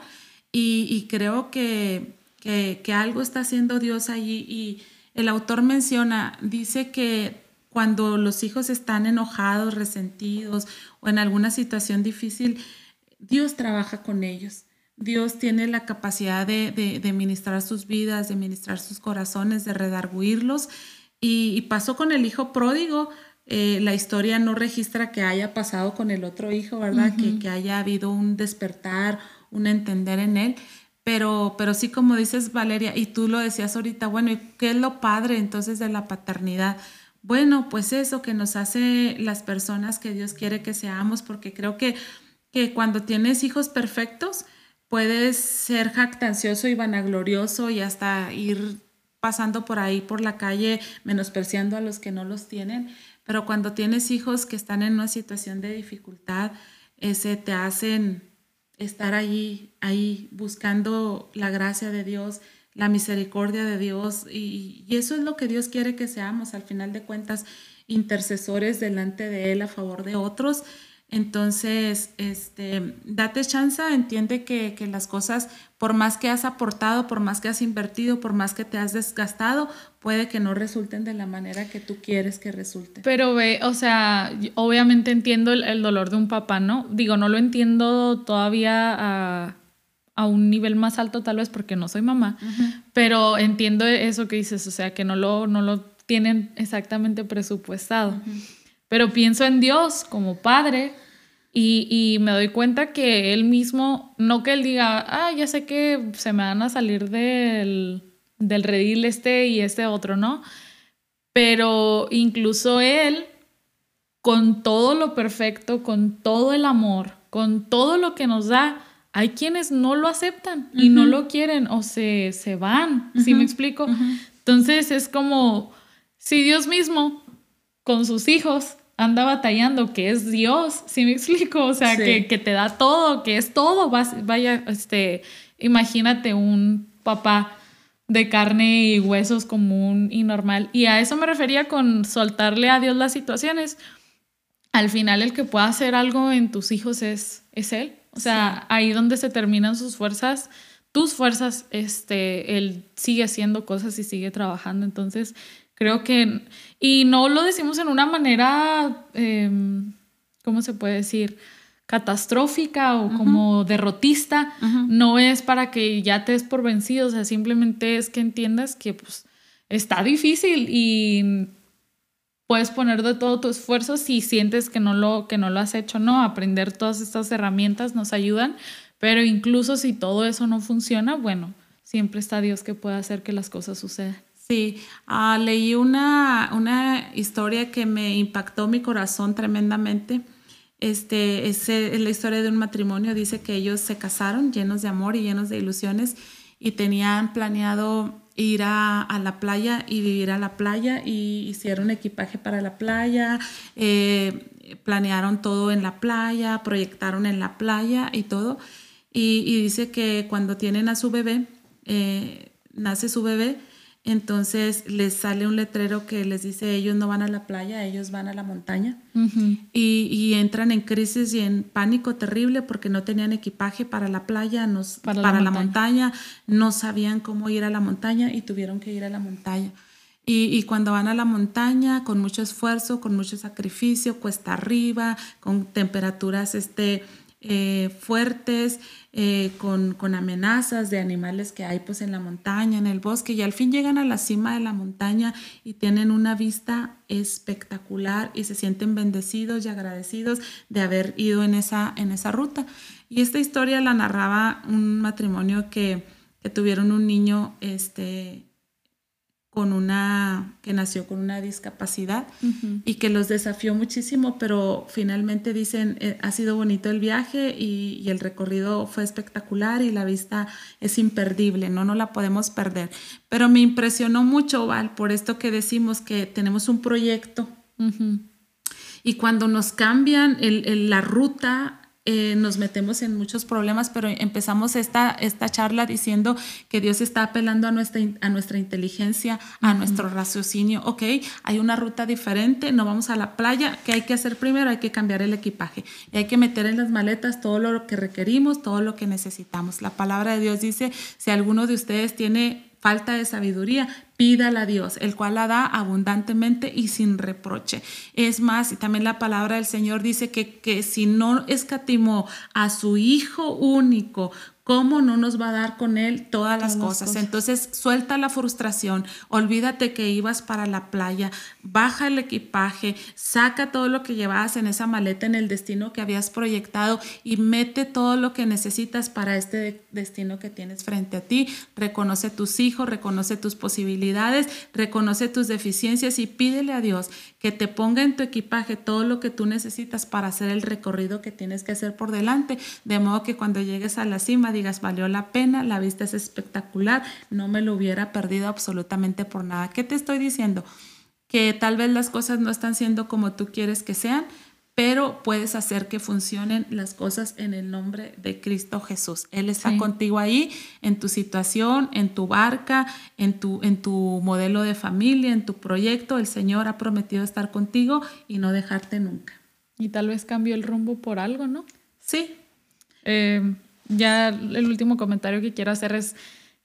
y, creo que, que, algo está haciendo Dios allí y el autor menciona, dice que cuando los hijos están enojados, resentidos o en alguna situación difícil, Dios trabaja con ellos. Dios tiene la capacidad de, de, ministrar sus vidas, de ministrar sus corazones, de redarguirlos. Y, pasó con el hijo pródigo. Eh, la historia no registra que haya pasado con el otro hijo, ¿verdad? que, que, haya habido un despertar, un entender en él. Pero, pero sí, como dices, Valeria, y tú lo decías ahorita, bueno, ¿y qué es lo padre entonces de la paternidad? Bueno, pues eso que nos hace las personas que Dios quiere que seamos, porque creo que, que cuando tienes hijos perfectos, puedes ser jactancioso y vanaglorioso y hasta ir pasando por ahí por la calle menospreciando a los que no los tienen, pero cuando tienes hijos que están en una situación de dificultad, ese te hacen estar ahí, ahí buscando la gracia de Dios, la misericordia de Dios. Y, eso es lo que Dios quiere que seamos, al final de cuentas, intercesores delante de Él a favor de otros entonces, este, date chance, entiende que, las cosas, por más que has aportado, por más que has invertido, por más que te has desgastado, puede que no resulten de la manera que tú quieres que resulten. Pero ve, o sea, obviamente entiendo el, dolor de un papá, ¿no? Digo, no lo entiendo todavía a, un nivel más alto tal vez porque no soy mamá, pero entiendo eso que dices, o sea, que no lo, no lo tienen exactamente presupuestado pero pienso en Dios como Padre y, me doy cuenta que Él mismo, no que Él diga, ah, ya sé que se me van a salir del, del redil este y este otro, ¿no? Pero incluso Él, con todo lo perfecto, con todo el amor, con todo lo que nos da, hay quienes no lo aceptan y no lo quieren o se, se van, ¿sí me explico? Entonces es como si Dios mismo con sus hijos anda batallando, que es Dios, ¿sí me explico? O sea, que, te da todo, que es todo. vaya, este, imagínate un papá de carne y huesos común y normal. Y a eso me refería con soltarle a Dios las situaciones. Al final el que pueda hacer algo en tus hijos es, es Él. O sea, ahí donde se terminan sus fuerzas, tus fuerzas, este, él sigue haciendo cosas y sigue trabajando. Entonces, creo que, y no lo decimos en una manera, em, ¿cómo se puede decir? catastrófica o como derrotista, no es para que ya te des por vencido, o sea, simplemente es que entiendas que pues está difícil y puedes poner de todo tu esfuerzo si sientes que no lo que no lo has hecho, no, aprender todas estas herramientas nos ayudan, pero incluso si todo eso no funciona, bueno, siempre está Dios que puede hacer que las cosas sucedan. Sí, ah, leí una, una historia que me impactó mi corazón tremendamente este, es, la historia de un matrimonio, dice que ellos se casaron llenos de amor y llenos de ilusiones y tenían planeado ir a, la playa y vivir a la playa y hicieron equipaje para la playa, eh, planearon todo en la playa, proyectaron en la playa y todo. Y, dice que cuando tienen a su bebé, eh, nace su bebé, entonces les sale un letrero que les dice ellos no van a la playa, ellos van a la montaña. y, entran en crisis y en pánico terrible porque no tenían equipaje para la playa, para, la, montaña. no sabían cómo ir a la montaña y tuvieron que ir a la montaña. Y, y, cuando van a la montaña, con mucho esfuerzo, con mucho sacrificio, cuesta arriba, con temperaturas este, eh, fuertes, eh, con, con, amenazas de animales que hay pues en la montaña, en el bosque, y al fin llegan a la cima de la montaña y tienen una vista espectacular y se sienten bendecidos y agradecidos de haber ido en esa, en esa ruta. Y esta historia la narraba un matrimonio que, que tuvieron un niño este, con una, que nació con una discapacidad y que los desafió muchísimo, pero finalmente dicen, eh, ha sido bonito el viaje y, el recorrido fue espectacular y la vista es imperdible, no, no la podemos perder. Pero me impresionó mucho, Val, por esto que decimos que tenemos un proyecto y cuando nos cambian la ruta, eh, nos metemos en muchos problemas, pero empezamos esta, esta charla diciendo que Dios está apelando a nuestra, a nuestra inteligencia, a nuestro raciocinio. Ok, hay una ruta diferente, no vamos a la playa. ¿Qué hay que hacer primero? Hay que cambiar el equipaje y hay que meter en las maletas todo lo que requerimos, todo lo que necesitamos. La palabra de Dios dice, si alguno de ustedes tiene falta de sabiduría, pídala a Dios, el cual la da abundantemente y sin reproche. Es más, y también la palabra del Señor dice que, que si no escatimó a su Hijo único ¿Cómo no nos va a dar con Él todas las, cosas? Entonces, suelta la frustración, olvídate que ibas para la playa, baja el equipaje, saca todo lo que llevabas en esa maleta en el destino que habías proyectado y mete todo lo que necesitas para este destino que tienes frente a ti. Reconoce tus hijos, reconoce tus posibilidades, reconoce tus deficiencias y pídele a Dios que te ponga en tu equipaje todo lo que tú necesitas para hacer el recorrido que tienes que hacer por delante, de modo que cuando llegues a la cima digas, valió la pena, la vista es espectacular, no me lo hubiera perdido absolutamente por nada. ¿Qué te estoy diciendo? Que tal vez las cosas no están siendo como tú quieres que sean, pero puedes hacer que funcionen las cosas en el nombre de Cristo Jesús. Él está contigo ahí, en tu situación, en tu barca, en tu, en tu modelo de familia, en tu proyecto. El Señor ha prometido estar contigo y no dejarte nunca. Y tal vez cambió el rumbo por algo, ¿no? Sí. Eh, ya el último comentario que quiero hacer es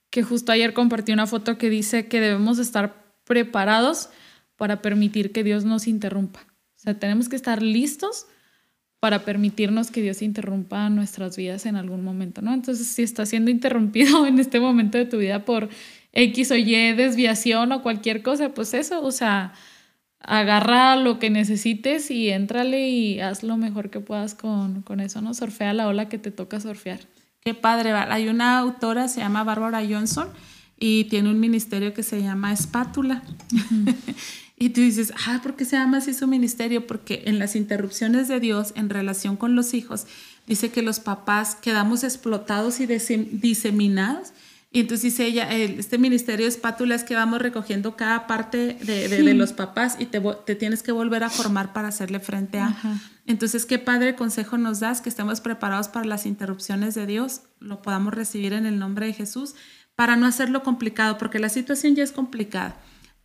que justo ayer compartí una foto que dice que debemos estar preparados para permitir que Dios nos interrumpa sea, tenemos que estar listos para permitirnos que Dios interrumpa nuestras vidas en algún momento, ¿no? Entonces, si está siendo interrumpido *laughs* en este momento de tu vida por X o Y desviación o cualquier cosa, pues eso, o sea, agarra lo que necesites y éntrale y haz lo mejor que puedas con, con eso, ¿no? Surfea la ola que te toca surfear. Qué padre, hay una autora, se llama Bárbara Johnson, y tiene un ministerio que se llama Espátula. *laughs* Y tú dices, ah, ¿por qué se llama así su ministerio? Porque en las interrupciones de Dios en relación con los hijos, dice que los papás quedamos explotados y diseminados. Y entonces dice ella, este ministerio de espátulas que vamos recogiendo cada parte de, los papás y te, te, tienes que volver a formar para hacerle frente a... Entonces, qué padre consejo nos das, que estemos preparados para las interrupciones de Dios, lo podamos recibir en el nombre de Jesús, para no hacerlo complicado, porque la situación ya es complicada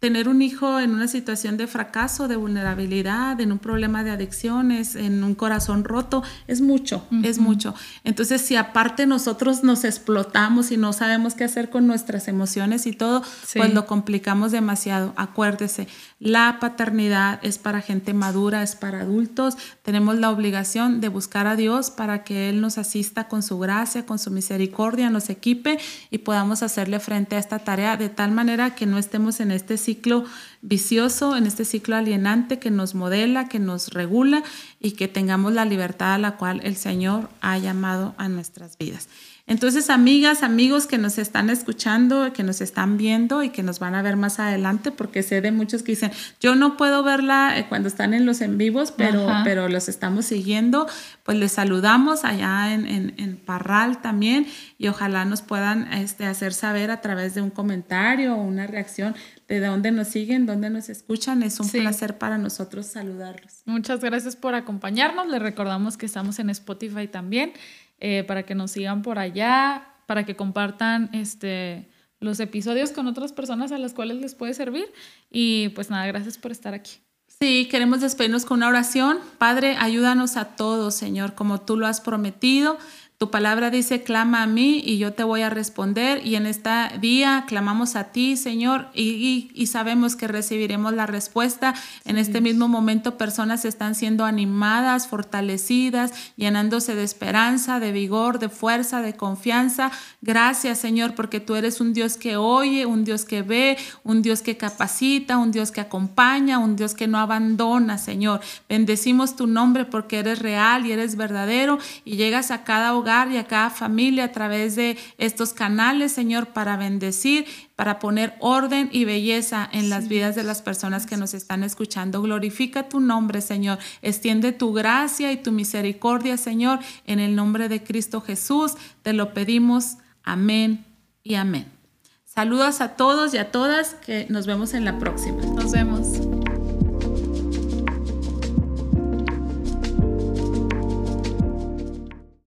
tener un hijo en una situación de fracaso, de vulnerabilidad, en un problema de adicciones, en un corazón roto, es mucho, es mucho. Entonces, si aparte nosotros nos explotamos y no sabemos qué hacer con nuestras emociones y todo, pues lo complicamos demasiado. Acuérdese, la paternidad es para gente madura, es para adultos. Tenemos la obligación de buscar a Dios para que Él nos asista con su gracia, con su misericordia, nos equipe y podamos hacerle frente a esta tarea de tal manera que no estemos en este ciclo vicioso, en este ciclo alienante que nos modela, que nos regula y que tengamos la libertad a la cual el Señor ha llamado a nuestras vidas. Entonces, amigas, amigos que nos están escuchando, que nos están viendo y que nos van a ver más adelante, porque sé de muchos que dicen, yo no puedo verla eh, cuando están en los en vivos, pero, pero los estamos siguiendo, pues les saludamos allá en, en, Parral también y ojalá nos puedan este, hacer saber a través de un comentario o una reacción de dónde nos siguen, dónde nos escuchan. Es un placer para nosotros saludarlos. Muchas gracias por acompañarnos. Les recordamos que estamos en Spotify también. Eh, para que nos sigan por allá, para que compartan este, los episodios con otras personas a las cuales les puede servir. Y pues nada, gracias por estar aquí. Sí, queremos despedirnos con una oración. Padre, ayúdanos a todos, Señor, como tú lo has prometido. Tu palabra dice, clama a mí y yo te voy a responder. Y en este día clamamos a ti, Señor, y, sabemos que recibiremos la respuesta. En este mismo momento personas están siendo animadas, fortalecidas, llenándose de esperanza, de vigor, de fuerza, de confianza. Gracias, Señor, porque tú eres un Dios que oye, un Dios que ve, un Dios que capacita, un Dios que acompaña, un Dios que no abandona, Señor. Bendecimos tu nombre porque eres real y eres verdadero y llegas a cada hogar y a cada familia a través de estos canales, Señor, para bendecir, para poner orden y belleza en las vidas de las personas que nos están escuchando. Glorifica tu nombre, Señor. Extiende tu gracia y tu misericordia, Señor, en el nombre de Cristo Jesús. Te lo pedimos. Amén y amén. Saludos a todos y a todas, que nos vemos en la próxima. Nos vemos.